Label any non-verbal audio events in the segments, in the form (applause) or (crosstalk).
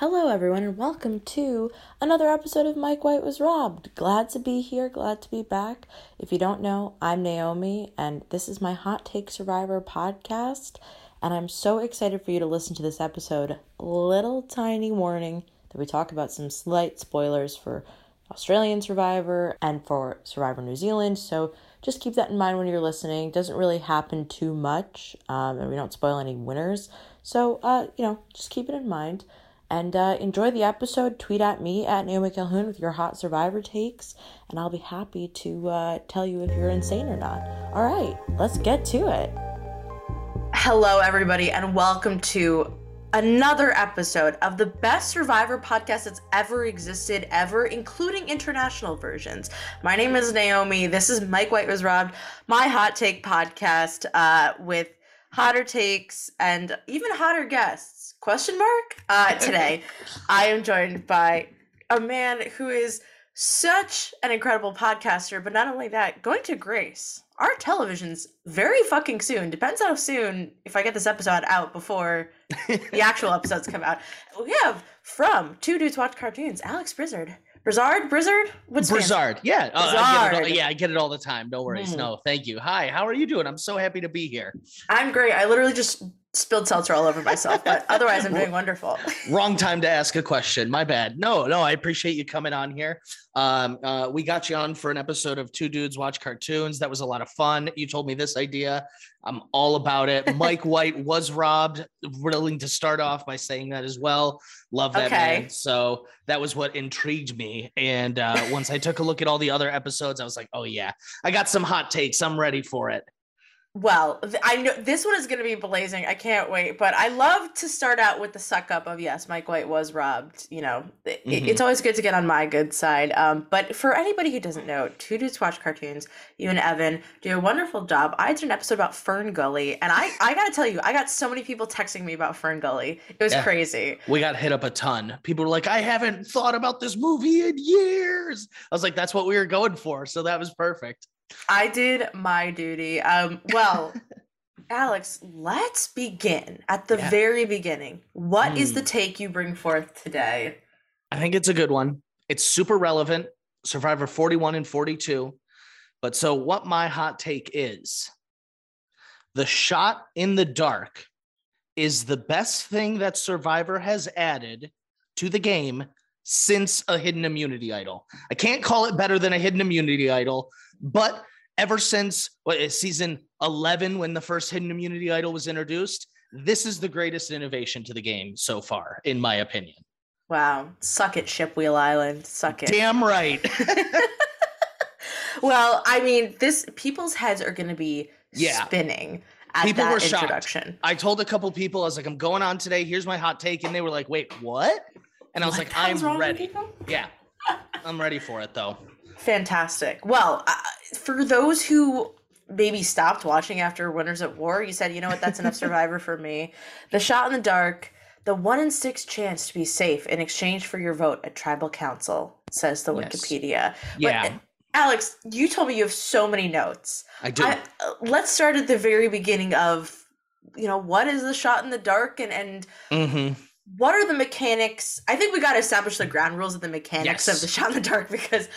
Hello, everyone, and welcome to another episode of Mike White Was Robbed. Glad to be here, glad to be back. If you don't know, I'm Naomi, and this is my Hot Take Survivor podcast. And I'm so excited for you to listen to this episode. Little tiny warning that we talk about some slight spoilers for Australian Survivor and for Survivor New Zealand. So just keep that in mind when you're listening. It doesn't really happen too much, um, and we don't spoil any winners. So, uh, you know, just keep it in mind. And uh, enjoy the episode. Tweet at me at Naomi Calhoun with your hot survivor takes, and I'll be happy to uh, tell you if you're insane or not. All right, let's get to it. Hello, everybody, and welcome to another episode of the best survivor podcast that's ever existed, ever, including international versions. My name is Naomi. This is Mike White Was Robbed, my hot take podcast uh, with hotter takes and even hotter guests question mark uh, (laughs) today i am joined by a man who is such an incredible podcaster but not only that going to grace our television's very fucking soon depends how soon if i get this episode out before the (laughs) actual episodes come out we have from two dudes watch cartoons alex Brizard. Brizard, Brizard, what's Brizard? Yeah, uh, I all, yeah, I get it all the time. No worries. Mm. No, thank you. Hi, how are you doing? I'm so happy to be here. I'm great. I literally just spilled seltzer all over myself, but (laughs) otherwise I'm doing wonderful. Wrong time to ask a question. My bad. No, no, I appreciate you coming on here. Um, uh, we got you on for an episode of Two Dudes Watch Cartoons. That was a lot of fun. You told me this idea. I'm all about it. (laughs) Mike White was robbed. Willing to start off by saying that as well. Love that okay. man. So that was what intrigued me. And uh, once I took a look at all the other episodes, I was like, oh yeah, I got some hot takes. I'm ready for it. Well, I know this one is going to be blazing. I can't wait. But I love to start out with the suck up of yes, Mike White was robbed. You know, mm-hmm. it's always good to get on my good side. Um, but for anybody who doesn't know, two dudes watch cartoons. You and Evan do a wonderful job. I did an episode about Fern Gully, and I I got to tell you, I got so many people texting me about Fern Gully. It was yeah. crazy. We got hit up a ton. People were like, I haven't thought about this movie in years. I was like, that's what we were going for. So that was perfect. I did my duty. Um, well, (laughs) Alex, let's begin at the yeah. very beginning. What mm. is the hmm. take you bring forth today? I think it's a good one. It's super relevant. Survivor 41 and 42. But so, what my hot take is the shot in the dark is the best thing that Survivor has added to the game since a hidden immunity idol. I can't call it better than a hidden immunity idol but ever since what, eh, season 11, when the first hidden immunity idol was introduced, this is the greatest innovation to the game so far, in my opinion. Wow. Suck it, Shipwheel Island. Suck it. Damn right. (laughs) (laughs) well, I mean, this people's heads are going to be yeah. spinning. people were introduction. shocked. I told a couple people, I was like, I'm going on today. Here's my hot take. And they were like, wait, what? And I was what like, I'm ready. Yeah. I'm ready for it though. Fantastic. Well, uh, for those who maybe stopped watching after Winners at War, you said, you know what, that's enough Survivor for me. The shot in the dark, the one in six chance to be safe in exchange for your vote at Tribal Council, says the yes. Wikipedia. Yeah. But, Alex, you told me you have so many notes. I do. I, uh, let's start at the very beginning of, you know, what is the shot in the dark and and mm-hmm what are the mechanics? I think we got to establish the ground rules of the mechanics yes. of the shot in the dark (laughs) because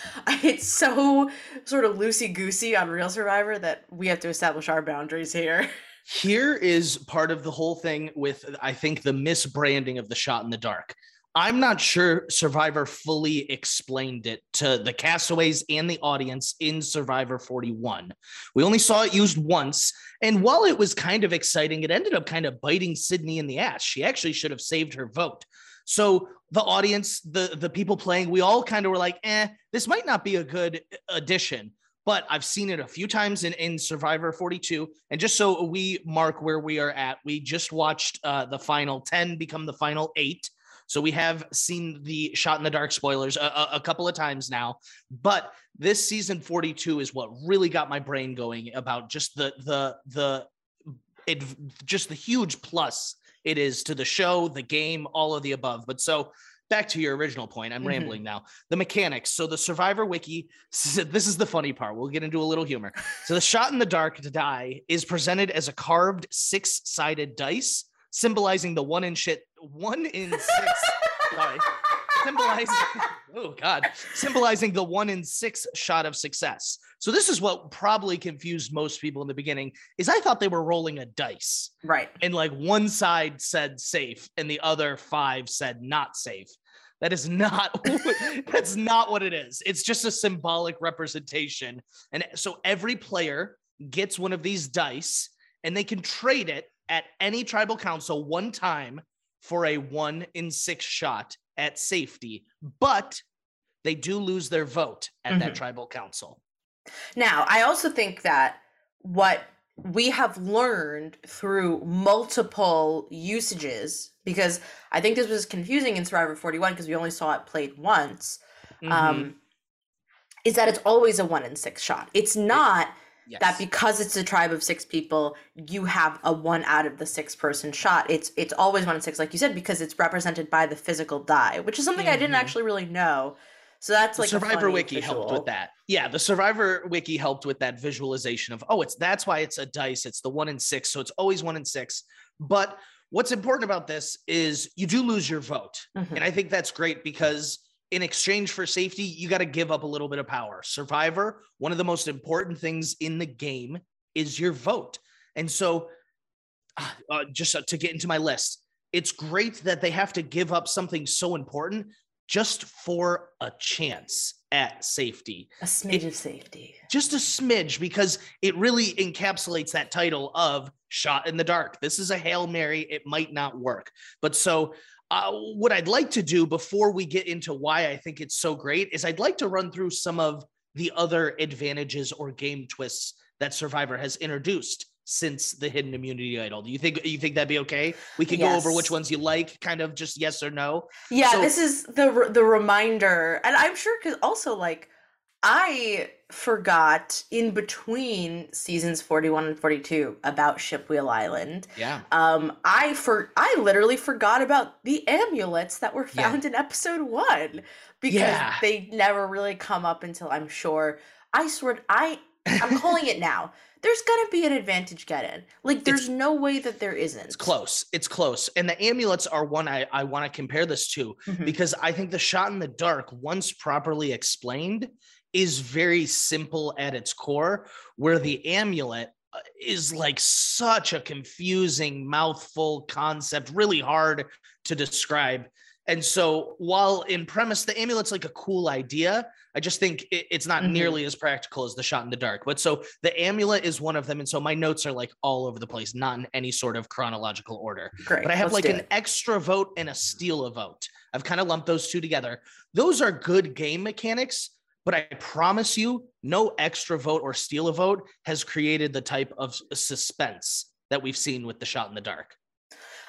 it's so sort of loosey goosey on Real Survivor that we have to establish our boundaries here. Here is part of the whole thing with, I think, the misbranding of the shot in the dark. I'm not sure Survivor fully explained it to the castaways and the audience in Survivor 41. We only saw it used once. And while it was kind of exciting, it ended up kind of biting Sydney in the ass. She actually should have saved her vote. So the audience, the, the people playing, we all kind of were like, eh, this might not be a good addition. But I've seen it a few times in, in Survivor 42. And just so we mark where we are at, we just watched uh, the final 10 become the final eight. So we have seen the shot in the dark spoilers a, a, a couple of times now, but this season 42 is what really got my brain going about just the the the it just the huge plus it is to the show, the game, all of the above. But so back to your original point, I'm mm-hmm. rambling now. The mechanics. So the Survivor Wiki, (laughs) this is the funny part. We'll get into a little humor. So the shot in the dark to die is presented as a carved six sided dice symbolizing the one in shit, one in six (laughs) Sorry. Symbolizing, oh God, symbolizing the one in six shot of success. So this is what probably confused most people in the beginning. Is I thought they were rolling a dice, Right. and like one side said safe, and the other five said not safe. That is not. (laughs) that's not what it is. It's just a symbolic representation, and so every player gets one of these dice, and they can trade it at any tribal council one time for a one in six shot at safety, but they do lose their vote at that Mhm. tribal council. Now, I also think that what we have learned through multiple usages, because I think this was confusing in Survivor 41 because we only saw it played once, Mhm. um, is that it's always a one in six shot. It's not yes. that because it's a tribe of six people, you have a one out of the six person shot. It's it's always one in six, like you said, because it's represented by the physical die, which is something I didn't Mhm. actually really know. So that's The like Survivor Wiki helped with that. Yeah, the Survivor Wiki helped with that visualization of oh, it's that's why it's a dice. It's the one in six, so it's always one in six. But what's important about this is you do lose your vote, Mhm. and I think that's great because in exchange for safety, you got to give up a little bit of power. Survivor, one of the most important things in the game is your vote, and so uh, uh, just uh, to get into my list, it's great that they have to give up something so important just for a chance at safety. A smidge of safety. Just a smidge, because it really encapsulates that title of shot in the dark. This is a Hail Mary. It might not work. But so, uh, what I'd like to do before we get into why I think it's so great is I'd like to run through some of the other advantages or game twists that Survivor has introduced since the hidden immunity idol. Do you think you think that'd be okay? We could go over which ones you like, kind of just yes or no. Yeah, So- this is the the reminder, and I'm sure because also like I forgot in between seasons 41 and 42 about Shipwheel Island. Yeah. Um, I for I literally forgot about the amulets that were Yeah. found in episode one because Yeah. they never really come up until I'm sure. I swear, I I'm calling it now. (laughs) There's gonna be an advantage get in. Like, there's no way that there isn't. It's close. It's close. And the amulets are one I, I want to compare this to Mhm. because I think the shot in the dark, once properly explained, is very simple at its core, where the amulet uh, is like such a confusing mouthful concept, really hard to describe. And so, while in premise, the amulet's like a cool idea, I just think it- it's not Mhm. nearly as practical as the shot in the dark. But so the amulet is one of them. And so my notes are like all over the place, not in any sort of chronological order Great. but I have let's like an it. extra vote and a steal a vote. I've kind of lumped those two together. Those are good game mechanics, but I promise you, no extra vote or steal a vote has created the type of suspense that we've seen with the shot in the dark.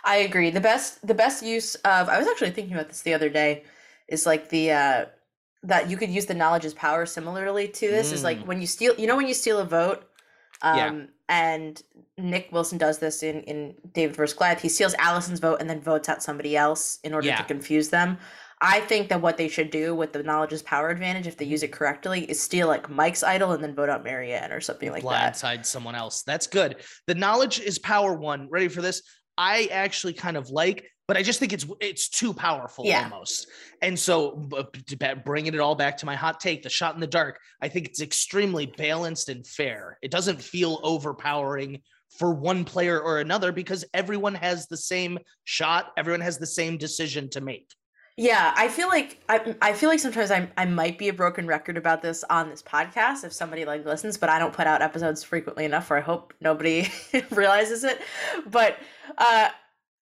I agree. The best the best use of I was actually thinking about this the other day is like the uh that you could use the knowledge as power similarly to this is like Mm. when you steal you know when you steal a vote um Yeah. and Nick Wilson does this in in David vs Goliath he steals Alison's vote and then votes out somebody else in order Yeah. to confuse them. I think that what they should do with the knowledge is power advantage if they use it mm-hmm. correctly is steal like Mike's idol and then vote out Maryanne or something like that. Blindside someone else. That's good. The knowledge is power one. Ready for this? I actually kind of like, but I just think it's it's too powerful Yeah. almost. And so, b- to ba- bringing it all back to my hot take, the shot in the dark, I think it's extremely balanced and fair. It doesn't feel overpowering for one player or another because everyone has the same shot. Everyone has the same decision to make. Yeah, I feel like I I feel like sometimes I I might be a broken record about this on this podcast if somebody like listens, but I don't put out episodes frequently enough, or I hope nobody (laughs) realizes it. But uh,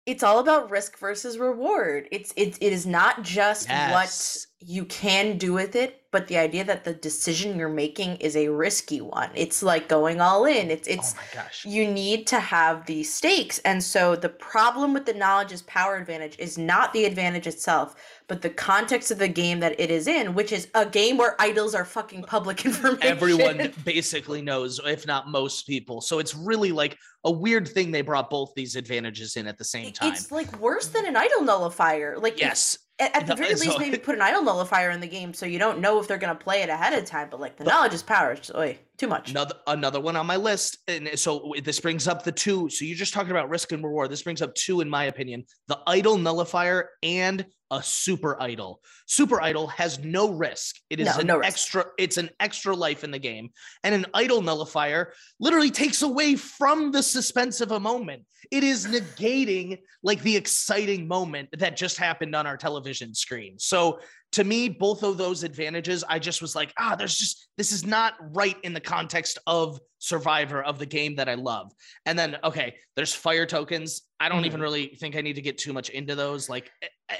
it's all about risk versus reward. It's it it is not just Yes. You can do with it, but the idea that the decision you're making is a risky one. It's like going all in. It's oh it's oh my gosh. you need to have the stakes. And so the problem with the knowledge is power advantage is not the advantage itself, but the context of the game that it is in, which is a game where idols are fucking public (laughs) information. everyone (laughs) basically knows, if not most people. So it's really like a weird thing they brought both these advantages in at the same time. It's like worse than an idol nullifier. Like yes. At, the very least, maybe put an idol nullifier in the game so you don't know if they're gonna play it ahead of time. But like the knowledge is power. It's oy. too much. Another another one on my list, and so this brings up the two. So you're just talking about risk and reward. This brings up two, in my opinion: the idol nullifier and a super idol. Super idol has no risk. It is No, an no extra. It's an extra life in the game, and an idol nullifier literally takes away from the suspense of a moment. It is (sighs) negating like the exciting moment that just happened on our television screen. So to me, both of those advantages, I just was like, ah, there's just this is not right in the context of Survivor of the game that I love. And then, okay, there's fire tokens. I don't even really think I need to get too much into those. Like, eh, eh,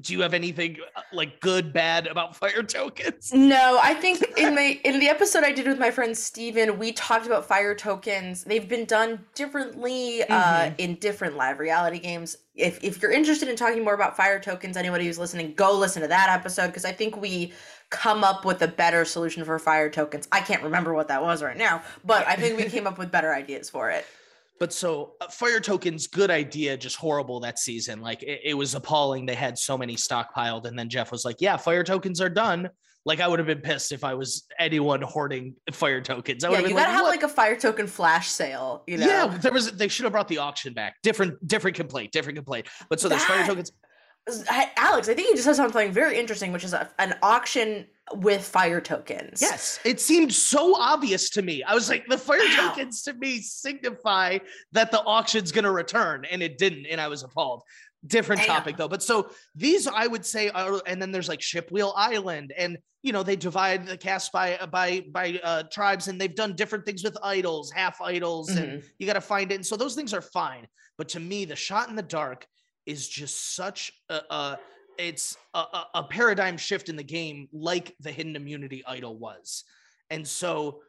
do you have anything uh, like good, bad about (laughs) fire tokens? No, I think in my in the episode I did with my friend Steven, we talked about fire tokens. They've been done differently uh, Mhm. in different live reality games. If if you're interested in talking more about fire tokens, anybody who's listening, go listen to that episode because I think we come up with a better solution for fire tokens. I can't remember what that was right now, but I think we came up with better ideas for it. But so uh, fire tokens, good idea, just horrible that season. Like it, it was appalling. They had so many stockpiled, and then Jeff was like, "Yeah, fire tokens are done." Like I would have been pissed if I was anyone hoarding fire tokens. I Yeah, you gotta like, have "What?" like a fire token flash sale, you know? Yeah, there was. They should have brought the auction back. Different, different complaint. Different complaint. But so there's fire tokens. Alex, I think you just said something very interesting, which is a, an auction with fire tokens. Yes, it seemed so obvious to me. I was like, the fire Wow. tokens to me signify that the auction's going to return, and it didn't, and I was appalled. Different Damn. topic though, but so these I would say are, and then there's like Shipwheel Island, and you know they divide the cast by by by uh, tribes, and they've done different things with idols, half idols, and Mhm. you got to find it. And so those things are fine. But to me, the shot in the dark is just such a, a it's a, a, a paradigm shift in the game, like the hidden immunity idol was. And so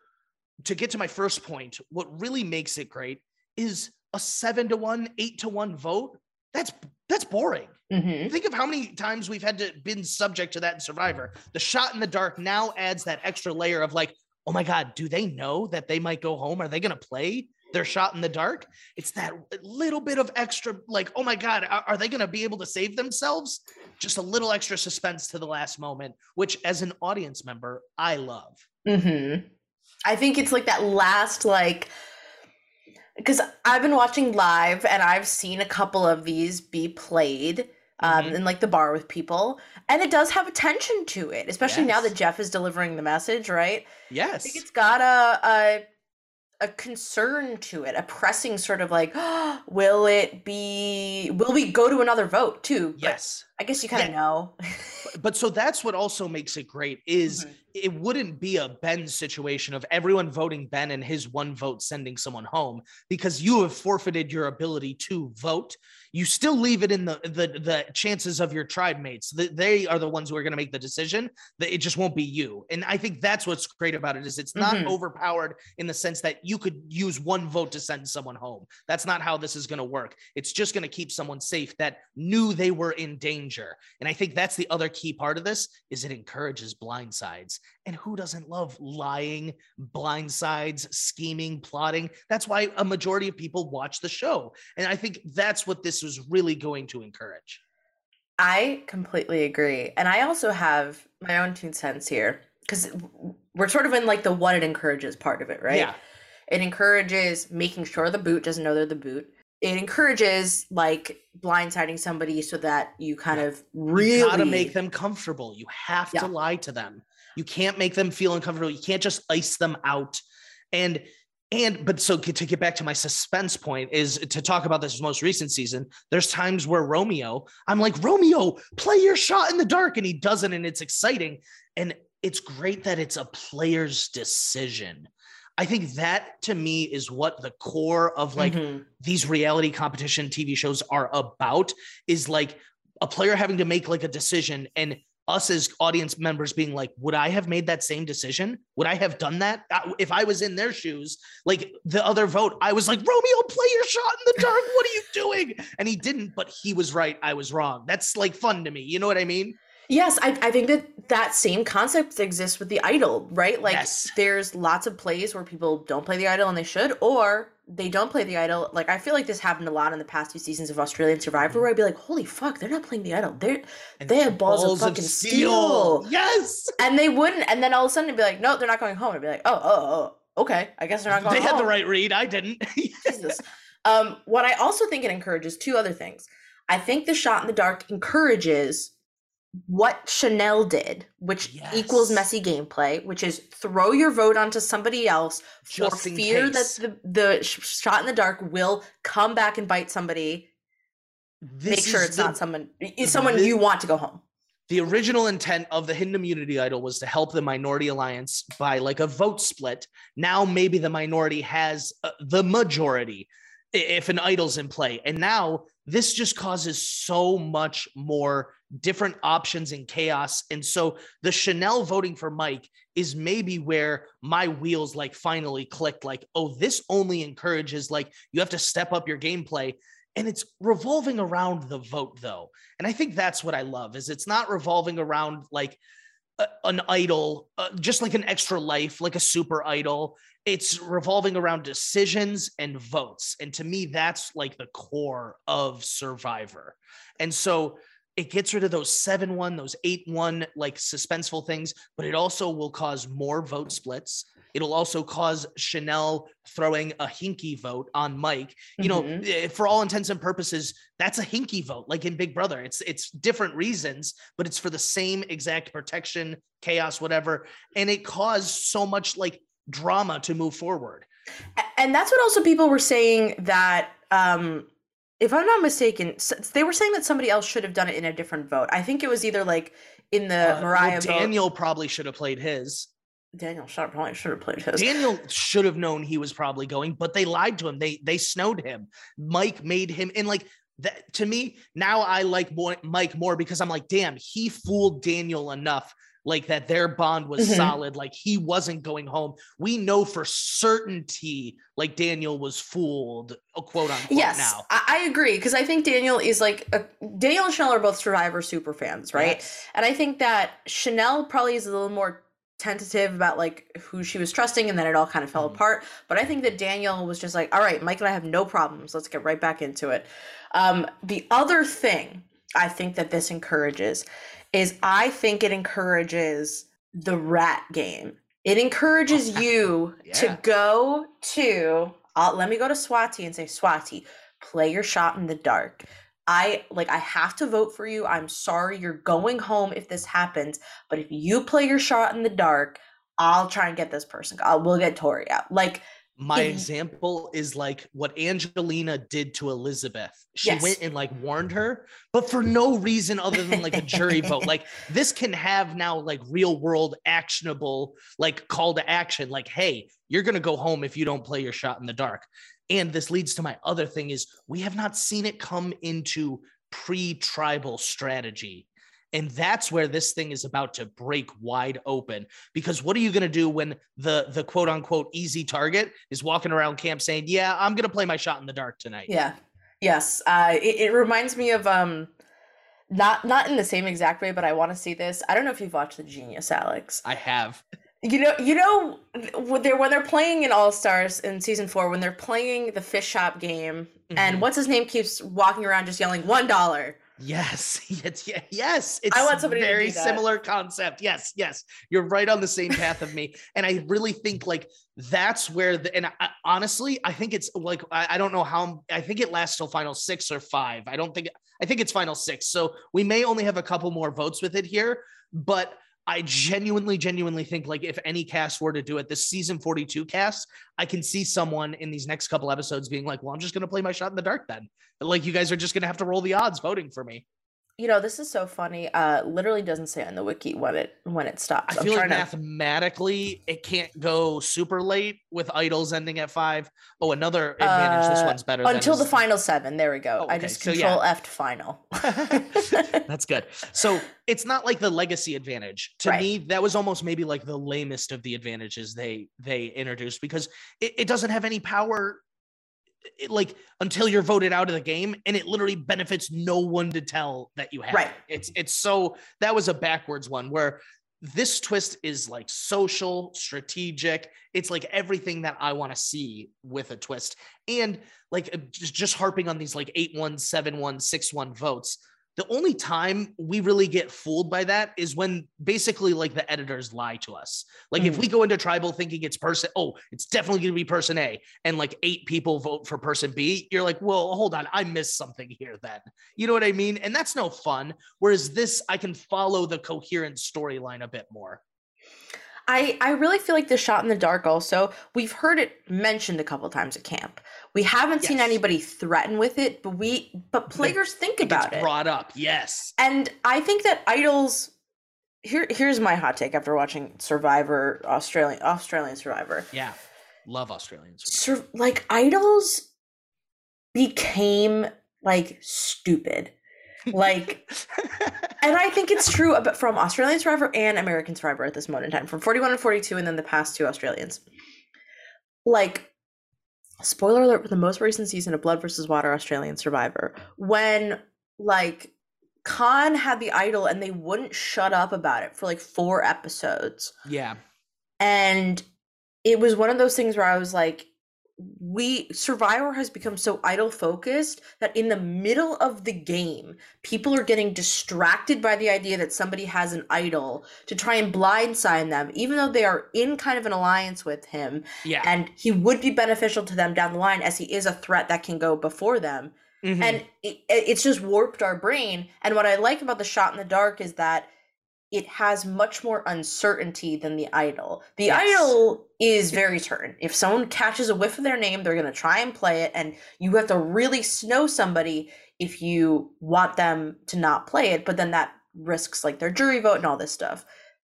to get to my first point, what really makes it great is a seven to one, eight to one vote. That's that's boring. Mhm. Think of how many times we've had to been subject to that in Survivor. The shot in the dark now adds that extra layer of like, oh my God, do they know that they might go home? Are they going to play their shot in the dark? It's that little bit of extra, like, oh my God, are, are they going to be able to save themselves? Just a little extra suspense to the last moment, which as an audience member, I love. Mm-hmm. I think it's like that last like because I've been watching live and I've seen a couple of these be played um, Mhm. in like the bar with people, and it does have attention to it, especially now that Jeff is delivering the message, right? Yes. I think it's got a a a concern to it, a pressing sort of like, (gasps) will it be? Will we go to another vote too? But Yes. I guess you kind of Yeah. know. But so that's what also makes it great is Mhm. it wouldn't be a Ben situation of everyone voting Ben and his one vote sending someone home because you have forfeited your ability to vote. You still leave it in the the, the chances of your tribe mates. That they are the ones who are going to make the decision. That it just won't be you. And I think that's what's great about it is it's not Mhm. overpowered in the sense that you could use one vote to send someone home. That's not how this is going to work. It's just going to keep someone safe that knew they were in danger. And I think that's the other key part of this is it encourages blind sides. And who doesn't love lying, blindsides, scheming, plotting? That's why a majority of people watch the show. And I think that's what this was really going to encourage. I completely agree. And I also have my own two cents here because we're sort of in like the what it encourages part of it, right? Yeah. It encourages making sure the boot doesn't know they're the boot. It encourages like blindsiding somebody so that you kind of really You gotta make them comfortable. You have Yeah. to lie to them. You can't make them feel uncomfortable. You can't just ice them out. And and but so to get back to my suspense point is to talk about this most recent season. There's times where Romeo, I'm like Romeo, play your shot in the dark, and he doesn't, and it's exciting. And it's great that it's a player's decision. I think that to me is what the core of like Mhm. these reality competition TV shows are about is like a player having to make like a decision and us as audience members being like, would I have made that same decision? Would I have done that if I was in their shoes? Like the other vote, I was like, Romeo, play your shot in the dark. What are you doing? And he didn't, but he was right. I was wrong. That's like fun to me. You know what I mean? Yes, I, I think that that same concept exists with the idol, right? Like Yes. there's lots of plays where people don't play the idol and they should, or they don't play the idol. Like I feel like this happened a lot in the past two seasons of Australian Survivor, where I'd be like, "Holy fuck, they're not playing the idol. They're And they have balls, of fucking steel. Yes. and they wouldn't. And then all of a sudden, it'd be like, "No, they're not going home." I'd be like, "Oh, oh, oh, okay. I guess they're not going home. They home." had the right read. I didn't. (laughs) Jesus. Um, what I also think it encourages two other things. I think the shot in the dark encourages what Chanelle did, which equals messy gameplay, which is throw your vote onto somebody else for Just in fear that the, the sh- shot in the dark will come back and bite somebody. make sure it's the- not someone it's someone thi- you want to go home. the original intent of the hidden immunity idol was to help the minority alliance by like a vote split now maybe the minority has uh, the majority if an idol's in play and now this just causes so much more different options and chaos. And so the chanelle voting for mike is maybe where my wheels like finally clicked like oh this only encourages like you have to step up your gameplay. And it's revolving around the vote though. And i think that's what i love is it's not revolving around like a, an idol uh, just like an extra life like a super idol. It's revolving around decisions and votes. And to me that's like the core of survivor. And so it gets rid of those 7-1 those 8-1 like suspenseful things but it also will cause more vote splits. It'll also cause chanelle throwing a hinky vote on mike. You know Mhm. eh, for all intents and purposes that's a hinky vote like in big brother. It's it's different reasons but it's for the same exact protection chaos whatever. And it caused so much like drama to move forward. And that's what also people were saying that um if I'm not mistaken, they were saying that somebody else should have done it in a different vote. I think it was either like in the Uh, well, Mariah vote. daniel probably should have played his Daniel Sharp probably should have played his. daniel should have known he was probably going but they lied to him they they snowed him mike made him and like that to me now i like more mike more because i'm like damn he fooled daniel enough like that their bond was Mhm. solid like he wasn't going home we know for certainty like daniel was fooled uh, quote unquote Yes, now I, I agree because I think Daniel is like a, Daniel and Chanelle are both Survivor super fans, right? Yes. And I think that Chanelle probably is a little more tentative about like who she was trusting, and then it all kind of fell Mhm. apart. But I think that Daniel was just like, "All right, Mike and I have no problems. Let's get right back into it." Um, the other thing I think that this encourages is I think it encourages the rat game. It encourages you Yeah. to go to. Uh, let me go to Swati and say, Swati, play your shot in the dark. I like I have to vote for you. I'm sorry you're going home if this happens, but if you play your shot in the dark, I'll try and get this person. I'll, we'll get Tori out. Like my example is like what Angelina did to Elizabeth. She Yes. went and like warned her, but for no reason other than like a jury (laughs) vote. Like this can have now like real world actionable like call to action like hey, you're going to go home if you don't play your shot in the dark. And this leads to my other thing is we have not seen it come into pre-tribal strategy. And that's where this thing is about to break wide open because what are you going to do when the the quote unquote easy target is walking around camp saying, "Yeah, I'm going to play my shot in the dark tonight." Yeah. Yes. Uh, it, it reminds me of um, not not in the same exact way, but I want to see this. I don't know if you've watched The Genius, Alex. I have. You know, you know when they're when they're playing in All Stars in season four, when they're playing the fish shop game, and Mhm. what's his name keeps walking around just yelling one dollar. Yes, (laughs) yes, yeah, yes. It's want somebody very similar concept. Yes, yes. You're right on the same path of me, and I really think like that's where the and I, honestly, I think it's like I, I don't know how I think it lasts till final six or five. I don't think I think it's final six, so we may only have a couple more votes with it here, but. I genuinely, genuinely think like if any cast were to do it, this season 42 cast, I can see someone in these next couple episodes being like, well, I'm just going to play my shot in the dark then. Like you guys are just going to have to roll the odds voting for me. You know, this is so funny. Uh, literally doesn't say on the wiki when it when it stops. I I'm feel like to- mathematically it can't go super late with idols ending at five. Oh, another advantage. this Uh, one's better than until the is- final seven. There we go. Oh, I okay, just so control yeah. F to final. (laughs) That's good. So it's not like the legacy advantage. To Right. me, that was almost maybe like the lamest of the advantages they they introduced because it, it doesn't have any power it, like until you're voted out of the game and it literally benefits no one to tell that you have Right. it. it's it's so that was a backwards one where this twist is like social strategic it's like everything that i want to see with a twist and like uh, just, just harping on these like 8 1 7 1 6 1 votes the only time we really get fooled by that is when basically like the editors lie to us. Like if Mm. we go into tribal thinking it's person, oh, it's definitely going to be person A, and like eight people vote for person B, you're like, well, hold on, I missed something here then. You know what I mean? And that's no fun. Whereas this, I can follow the coherent storyline a bit more. I I really feel like the shot in the dark also we've heard it mentioned a couple times at camp. We haven't seen anybody threaten with it, but we but players think about it. brought up. Yes. And I think that idols here here's my hot take after watching Survivor Australian Australian Survivor. Yeah. Love Australians. Sur- like idols became like stupid. Like and I think it's true about from Australian Survivor and American Survivor at this moment in time, from 41 and 42, and then the past two Australians. Like, spoiler alert for the most recent season of Blood versus Water Australian Survivor, when like Khan had the idol and they wouldn't shut up about it for like four episodes. yeah. And it was one of those things where I was like, we Survivor has become so idol focused that in the middle of the game, people are getting distracted by the idea that somebody has an idol to try and blindside them, even though they are in kind of an alliance with him, Yeah. and he would be beneficial to them down the line as he is a threat that can go before them Mhm. and it, it's just warped our brain and what i like about the shot in the dark is that it has much more uncertainty than the idol the Yes. idol is very certain if someone catches a whiff of their name they're going to try and play it and you have to really snow somebody if you want them to not play it but then that risks like their jury vote and all this stuff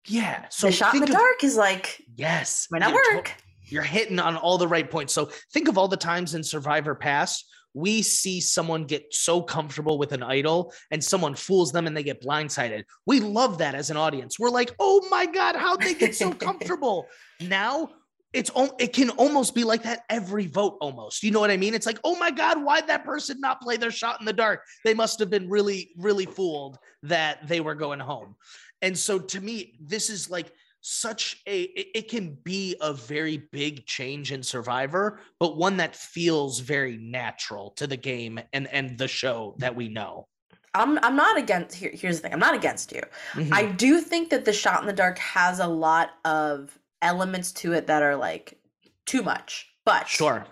yeah. So the shot in the of- dark is like Yes. might not you're to- work you're hitting on all the right points. So think of all the times in Survivor Past we see someone get so comfortable with an idol and someone fools them and they get blindsided. We love that as an audience. We're like, oh my God, how'd they get so comfortable? (laughs) now it's it can almost be like that every vote almost. You know what I mean? It's like, oh my God, why'd that person not play their shot in the dark? They must have been really, really fooled that they were going home. And so to me, this is like such a it, it can be a very big change in survivor but one that feels very natural to the game and and the show that we know i'm i'm not against here, here's the thing i'm not against you Mhm. I do think that the shot in the dark has a lot of elements to it that are like too much. But sure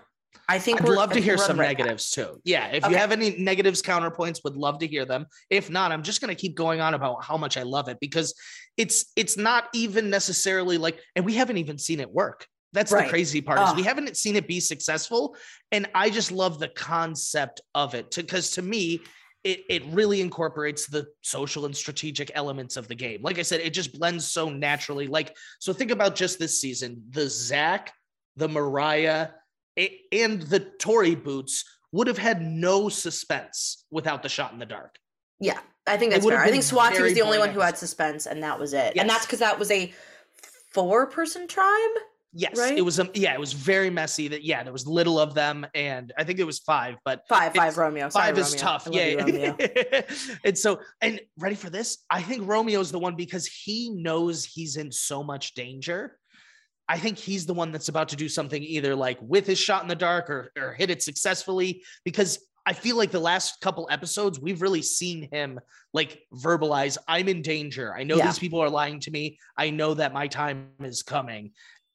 I think i'd love to hear think we're on some right. negatives too. Yeah if you have any negatives counterpoints would love to hear them. If not i'm just going to keep going on about how much i love it because it's it's not even necessarily like and we haven't even seen it work. That's Right. the crazy part is we haven't seen it be successful and i just love the concept of it because to me it, it really incorporates the social and strategic elements of the game. Like i said it just blends so naturally. Like so think about just this season the zach the mariah and the tory boots would have had no suspense without the shot in the dark Yeah, I think that's fair. I think Swati was the only one who had suspense, and that was it. Yes. And that's because that was a four-person tribe. Yes, Right? it was. Um, yeah, it was very messy. That yeah, there was little of them, and I think it was five, but Five, five Romeo. Sorry, five is tough. You, Yeah, Romeo. (laughs) and so and ready for this? I think Romeo's the one because he knows he's in so much danger. I think he's the one that's about to do something either like with his shot in the dark or or hit it successfully because I feel like the last couple episodes we've really seen him like verbalize I'm in danger. I know Yeah. these people are lying to me. I know that my time is coming.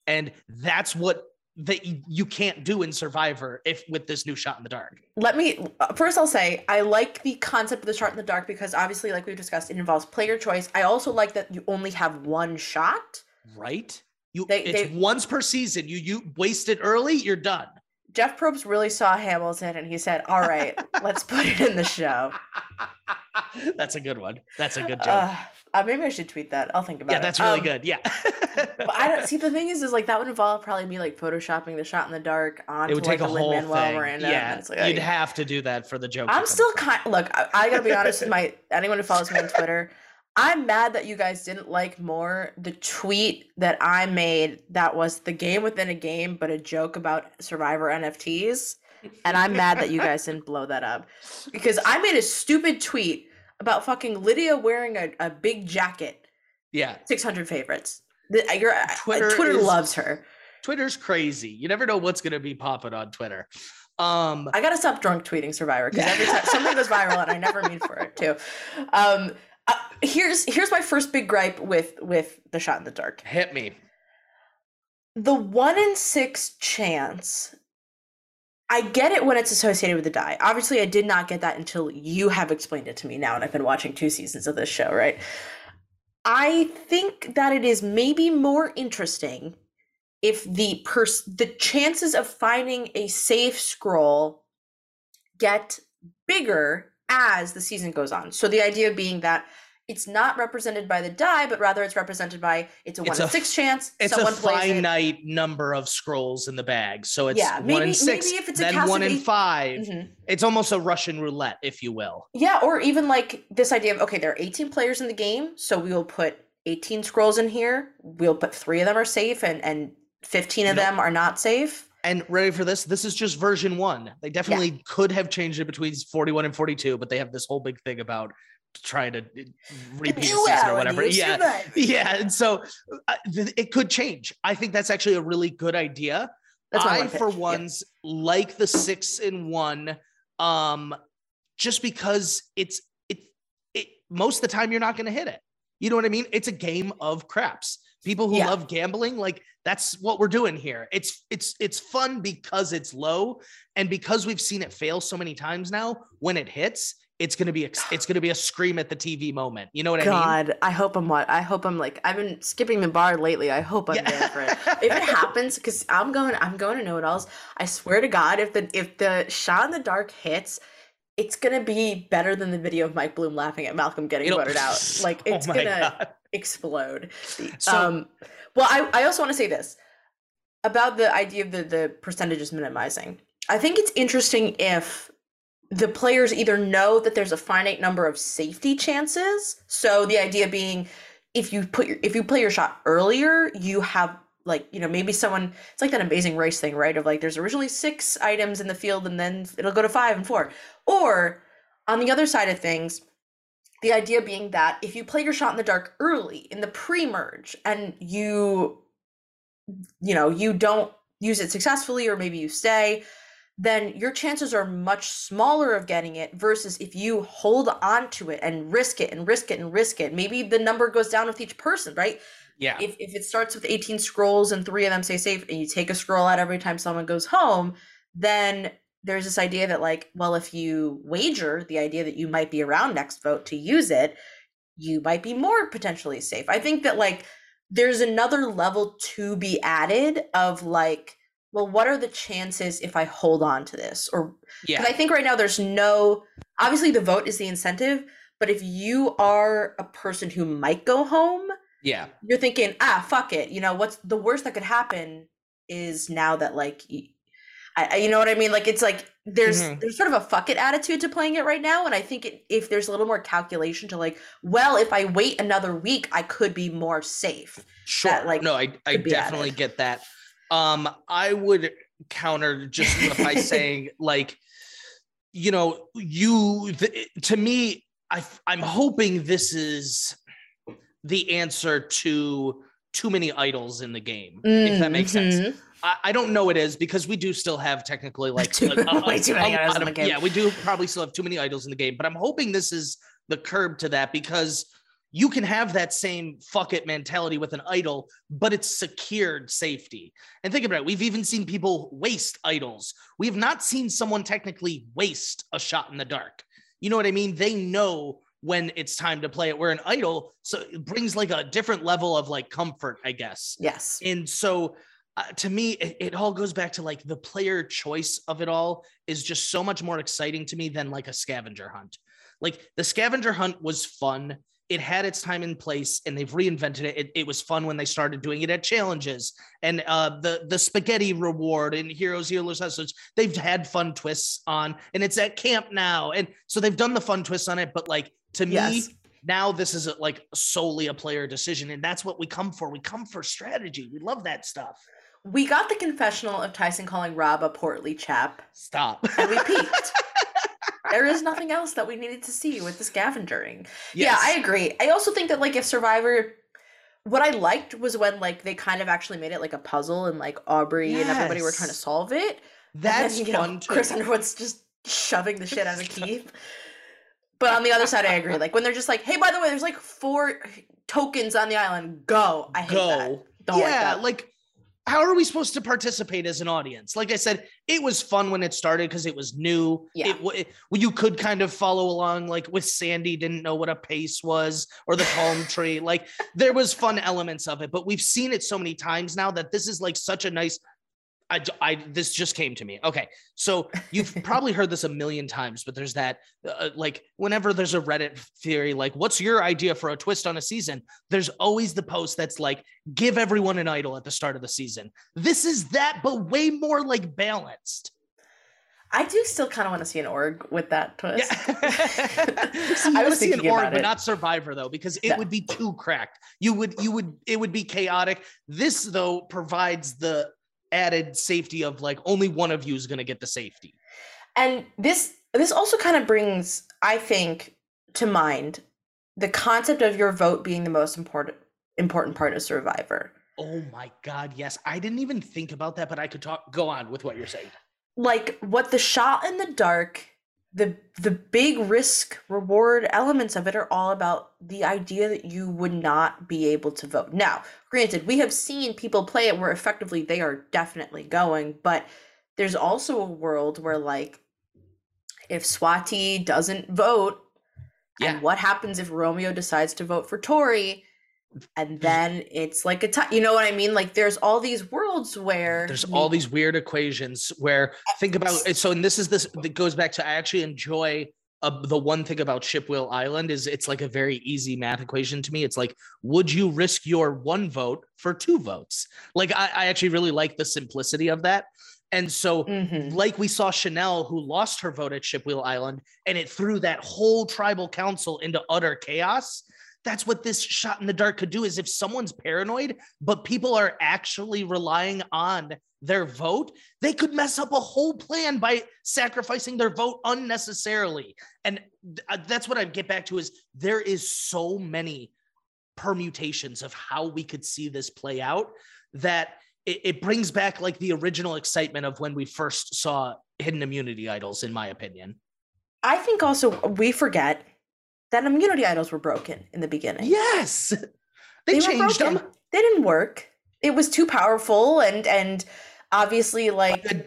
And that's what that you, can't do in Survivor if with this new shot in the dark. Let me uh, first. I'll say I like the concept of the shot in the dark because obviously, like we've discussed, it involves player choice. I also like that you only have one shot. Right? You They- it's they- once per season. You you waste it early, you're done. Jeff Probst really saw Hamilton and he said, "All right, let's put it in the show." (laughs) that's a good one. That's a good joke. Uh, uh, maybe I should tweet that. I'll think about it. yeah, that's really Um, good. Yeah. (laughs) But I don't see the thing is, is like that would involve probably me like photoshopping the shot in the dark onto it would take like a the whole Lin. Manuel Miranda. yeah, like, you'd have to do that for the joke. I'm still kind. Look, I, I gotta be honest with my anyone who follows me on Twitter. I'm mad that you guys didn't like more the tweet that I made that was the game within a game, but a joke about Survivor NFTs. and I'm mad that you guys didn't blow that up because I made a stupid tweet about fucking Lydia wearing a, a big jacket. Yeah. 600 favorites. The, your, Twitter, Twitter is, loves her. Twitter's crazy. You never know what's going to be popping on Twitter. Um, I gotta stop drunk tweeting Survivor because every time something goes viral and I never mean for it to. Um, uh, here's here's my first big gripe with with the shot in the dark. Hit me. The one in six chance. I get it when it's associated with the die. Obviously, I did not get that until you have explained it to me now, and I've been watching two seasons of this show, right? I think that it is maybe more interesting if the pers- the chances of finding a safe scroll get bigger as the season goes on. So the idea being that it's not represented by the die, but rather it's represented by it's a one it's in a, six chance. It's a finite it. number of scrolls in the bag. So it's yeah, maybe, one in six, maybe if it's then one in 5 mm-hmm. It's almost a Russian roulette, if you will. Yeah, or even like this idea of okay, there are 18 players in the game, so we will put 18 scrolls in here. We'll put three of them are safe and and 15 of nope. them are not safe. And ready for this? This is just version one. They definitely yeah. could have changed it between 41 and 42, but they have this whole big thing about trying to uh, repeat season or whatever. Yeah. (laughs) Yeah. And so uh, it could change. I think that's actually a really good idea. That's I, I for ones, yeah. like the six in one, um, just because it's, it, it, most of the time you're not going to hit it. You know what I mean? It's a game of craps people who yeah. love gambling like that's what we're doing here it's it's it's fun because it's low and because we've seen it fail so many times now when it hits it's gonna be (sighs) it's gonna be a scream at the TV moment. You know what God, I mean? God, I hope I'm what I hope I'm like I've been skipping the bar lately. I hope I'm yeah. there for it. if it happens, because I'm going I'm going to know it alls. I swear to God, if the if the shot in the dark hits, it's gonna be better than the video of Mike Bloom laughing at Malcolm getting It'll, voted out. (laughs) Like oh it's oh gonna God explode. So, um, well, I, I also want to say this about the idea of the, the percentages minimizing. I think it's interesting if the players either know that there's a finite number of safety chances. So the idea being if you put your if you play your shot earlier, you have like, you know, maybe someone it's like that amazing race thing, right? Of like there's originally six items in the field and then it'll go to five and four. Or on the other side of things, the idea being that if you play your shot in the dark early in the pre-merge and you you know, you don't use it successfully or maybe you stay, then your chances are much smaller of getting it versus if you hold on to it and risk it and risk it and risk it. Maybe the number goes down with each person, right? Yeah. If, if it starts with 18 scrolls and three of them stay safe and you take a scroll out every time someone goes home, then there's this idea that like well if you wager the idea that you might be around next vote to use it you might be more potentially safe. I think that like there's another level to be added of like well what are the chances if i hold on to this? Or yeah. I think right now there's no obviously the vote is the incentive but if you are a person who might go home yeah. you're thinking ah fuck it. You know what's the worst that could happen is now that like I, you know what I mean? Like it's like there's mm-hmm. there's sort of a fuck it attitude to playing it right now, and I think it, if there's a little more calculation to like, well, if I wait another week, I could be more safe. Sure. That, like, no, I I definitely get that. Um, I would counter just by (laughs) saying like, you know, you to me, I I'm hoping this is the answer to too many idols in the game, mm-hmm. if that makes sense. I, I, don't know it is because we do still have technically like (laughs) too, a, way too many idols in the game. Yeah, we do probably still have too many idols in the game, but I'm hoping this is the curb to that because you can have that same fuck it mentality with an idol, but it's secured safety. And think about it, we've even seen people waste idols. We have not seen someone technically waste a shot in the dark. You know what I mean? They know when it's time to play it. Where an idol, so it brings like a different level of like comfort, I guess. Yes. And so uh, to me, it, it, all goes back to like the player choice of it all is just so much more exciting to me than like a scavenger hunt. Like the scavenger hunt was fun. It had its time and place, and they've reinvented it. It, it was fun when they started doing it at challenges and uh, the the spaghetti reward and Heroes Healers Hustlers. They've had fun twists on, and it's at camp now, and so they've done the fun twists on it. But like to yes. me, now this is a, like solely a player decision, and that's what we come for. We come for strategy. We love that stuff we got the confessional of Tyson calling Rob a portly chap. Stop. And we peaked. (laughs) there is nothing else that we needed to see with the scavengering. Yes. Yeah, I agree. I also think that like if Survivor what I liked was when like they kind of actually made it like a puzzle and like Aubrey and everybody were trying to solve it. That's then, you know, fun too. Chris Underwood's just shoving the shit out of (laughs) Keith. But on the other side, I agree. Like when they're just like, "Hey, by the way, there's like four tokens on the island. Go!" I hate that. Go. Don't like yeah, that. like how are we supposed to participate as an audience? Like I said, it was fun when it started because it was new. Yeah. It, it, you could kind of follow along, like with Sandy, didn't know what a pace was or the palm (laughs) tree. Like there was fun elements of it, but we've seen it so many times now that this is like such a nice. I, I this just came to me. Okay, so you've (laughs) probably heard this a million times, but there's that uh, like whenever there's a Reddit theory, like what's your idea for a twist on a season? There's always the post that's like give everyone an idol at the start of the season. This is that, but way more like balanced. I do still kind of want to see an org with that twist. Yeah. (laughs) (laughs) See, I was was see an org, but not Survivor though, because it would be too cracked. You would, you would, it would be chaotic. This though provides the added safety of like only one of you is going to get the safety. and this this also kind of brings, I think, to mind the concept of your vote being the most important important part of Survivor. Oh my God, yes. I didn't even think about that, but I could talk. Go on with what you're saying. like what the shot in the dark the the big risk reward elements of it are all about the idea that you would not be able to vote now granted we have seen people play it where effectively they are definitely going but there's also a world where like if swati doesn't vote Yeah. and what happens if romeo decides to vote for tori and then it's like a tie you know what i mean like there's all these worlds where There's all these weird equations where think about it. So, and this is this that goes back to I actually enjoy uh, the one thing about Shipwheel Island is it's like a very easy math equation to me. It's like, would you risk your one vote for two votes? Like, I, I actually really like the simplicity of that. And so, Mhm. like we saw Chanelle, who lost her vote at Shipwheel Island, and it threw that whole tribal council into utter chaos. That's what this shot in the dark could do. Is if someone's paranoid, but people are actually relying on their vote, they could mess up a whole plan by sacrificing their vote unnecessarily. And uh, that's what I get back to is there is so many permutations of how we could see this play out that it, it brings back like the original excitement of when we first saw hidden immunity idols, in my opinion. I think also we forget that immunity idols were broken in the beginning. Yes, (laughs) they, were changed them. They didn't work. It was too powerful and and obviously like The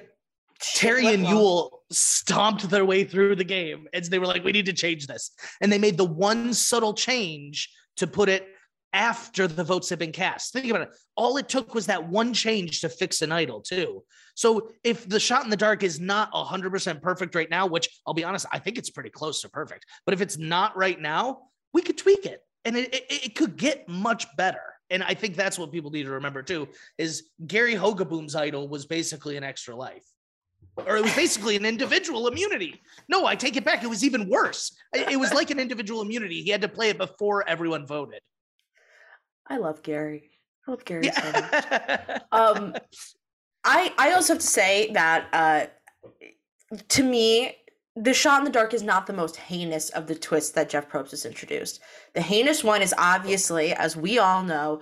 Terry and. Yul stomped their way through the game, and they were like, "We need to change this," and they made the one subtle change to put it after the votes have been cast. Think about it. All it took was that one change to fix an idol, too. So if the shot in the dark is not 100% perfect right now, which I'll be honest, I think it's pretty close to perfect, but if it's not right now, we could tweak it and it, it, it could get much better. And I think that's what people need to remember too is Gary Hogeboom's idol was basically an extra life. Or it was basically an individual immunity. No, I take it back. It was even worse. It it was like an individual immunity. He had to play it before everyone voted. I love Gary. I love Gary so much. (laughs) Um I I also have to say that uh to me the shot in the dark is not the most heinous of the twists that Jeff Probst has introduced. The heinous one is obviously, as we all know,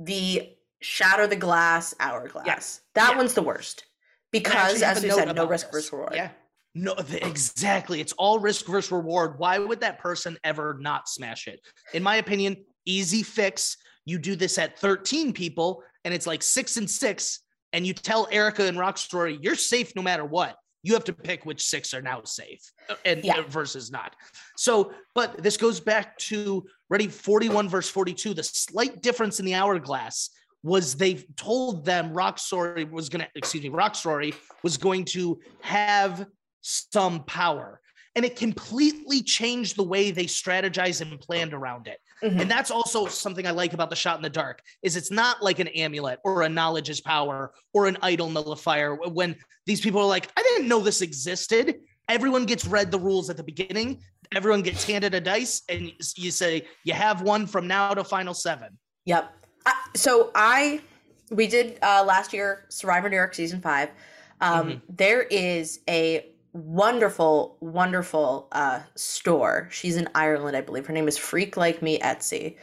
the shatter the glass hourglass. Yes. That Yeah. one's the worst. Because as we said, no risk versus reward. Yeah. No, th- exactly. It's all risk versus reward. Why would that person ever not smash it? In my opinion, easy fix. You do this at 13 people and it's like six and six, and you tell Erika and Rocksroy, you're safe no matter what. You have to pick which six are now safe uh, and Yeah. versus not. So, but this goes back to ready 41 verse 42. The slight difference in the hourglass was they told them Rocksroy was going to, excuse me, Rocksroy was going to have some power. And it completely changed the way they strategized and planned around it. Mhm. And that's also something I like about the shot in the dark is it's not like an amulet or a knowledge is power or an idol nullifier when these people are like, I didn't know this existed. Everyone gets read the rules at the beginning. Everyone gets handed a dice and you- say, you have one from now to final seven. Yep. I, so I, we did uh, last year Survivor New York season five. Um, Mhm. there is a wonderful, wonderful uh, store. She's in Ireland, I believe. Her name is Freak Like Me Etsy.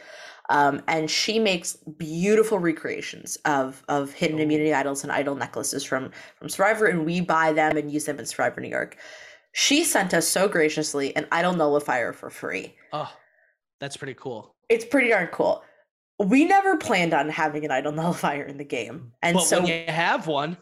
Um, and she makes beautiful recreations of of hidden Oh. immunity idols and idol necklaces from from Survivor, and we buy them and use them in Survivor New York. She sent us so graciously an idol nullifier for free. Oh, that's pretty cool. It's pretty darn cool. We never planned on having an idol (laughs) nullifier in the game, and but so when you have one,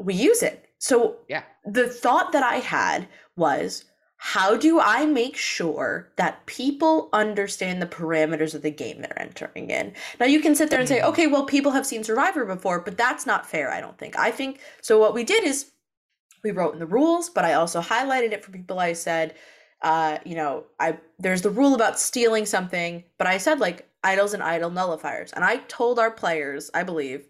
we use it. So yeah. the thought that I had was how do I make sure that people understand the parameters of the game they're entering in? Now you can sit there and say, Mhm. okay, well, people have seen Survivor before, but that's not fair, I don't think. I think so. What we did is we wrote in the rules, but I also highlighted it for people. I said, uh, you know, I there's the rule about stealing something, but I said like idols and idol nullifiers, and I told our players, I believe,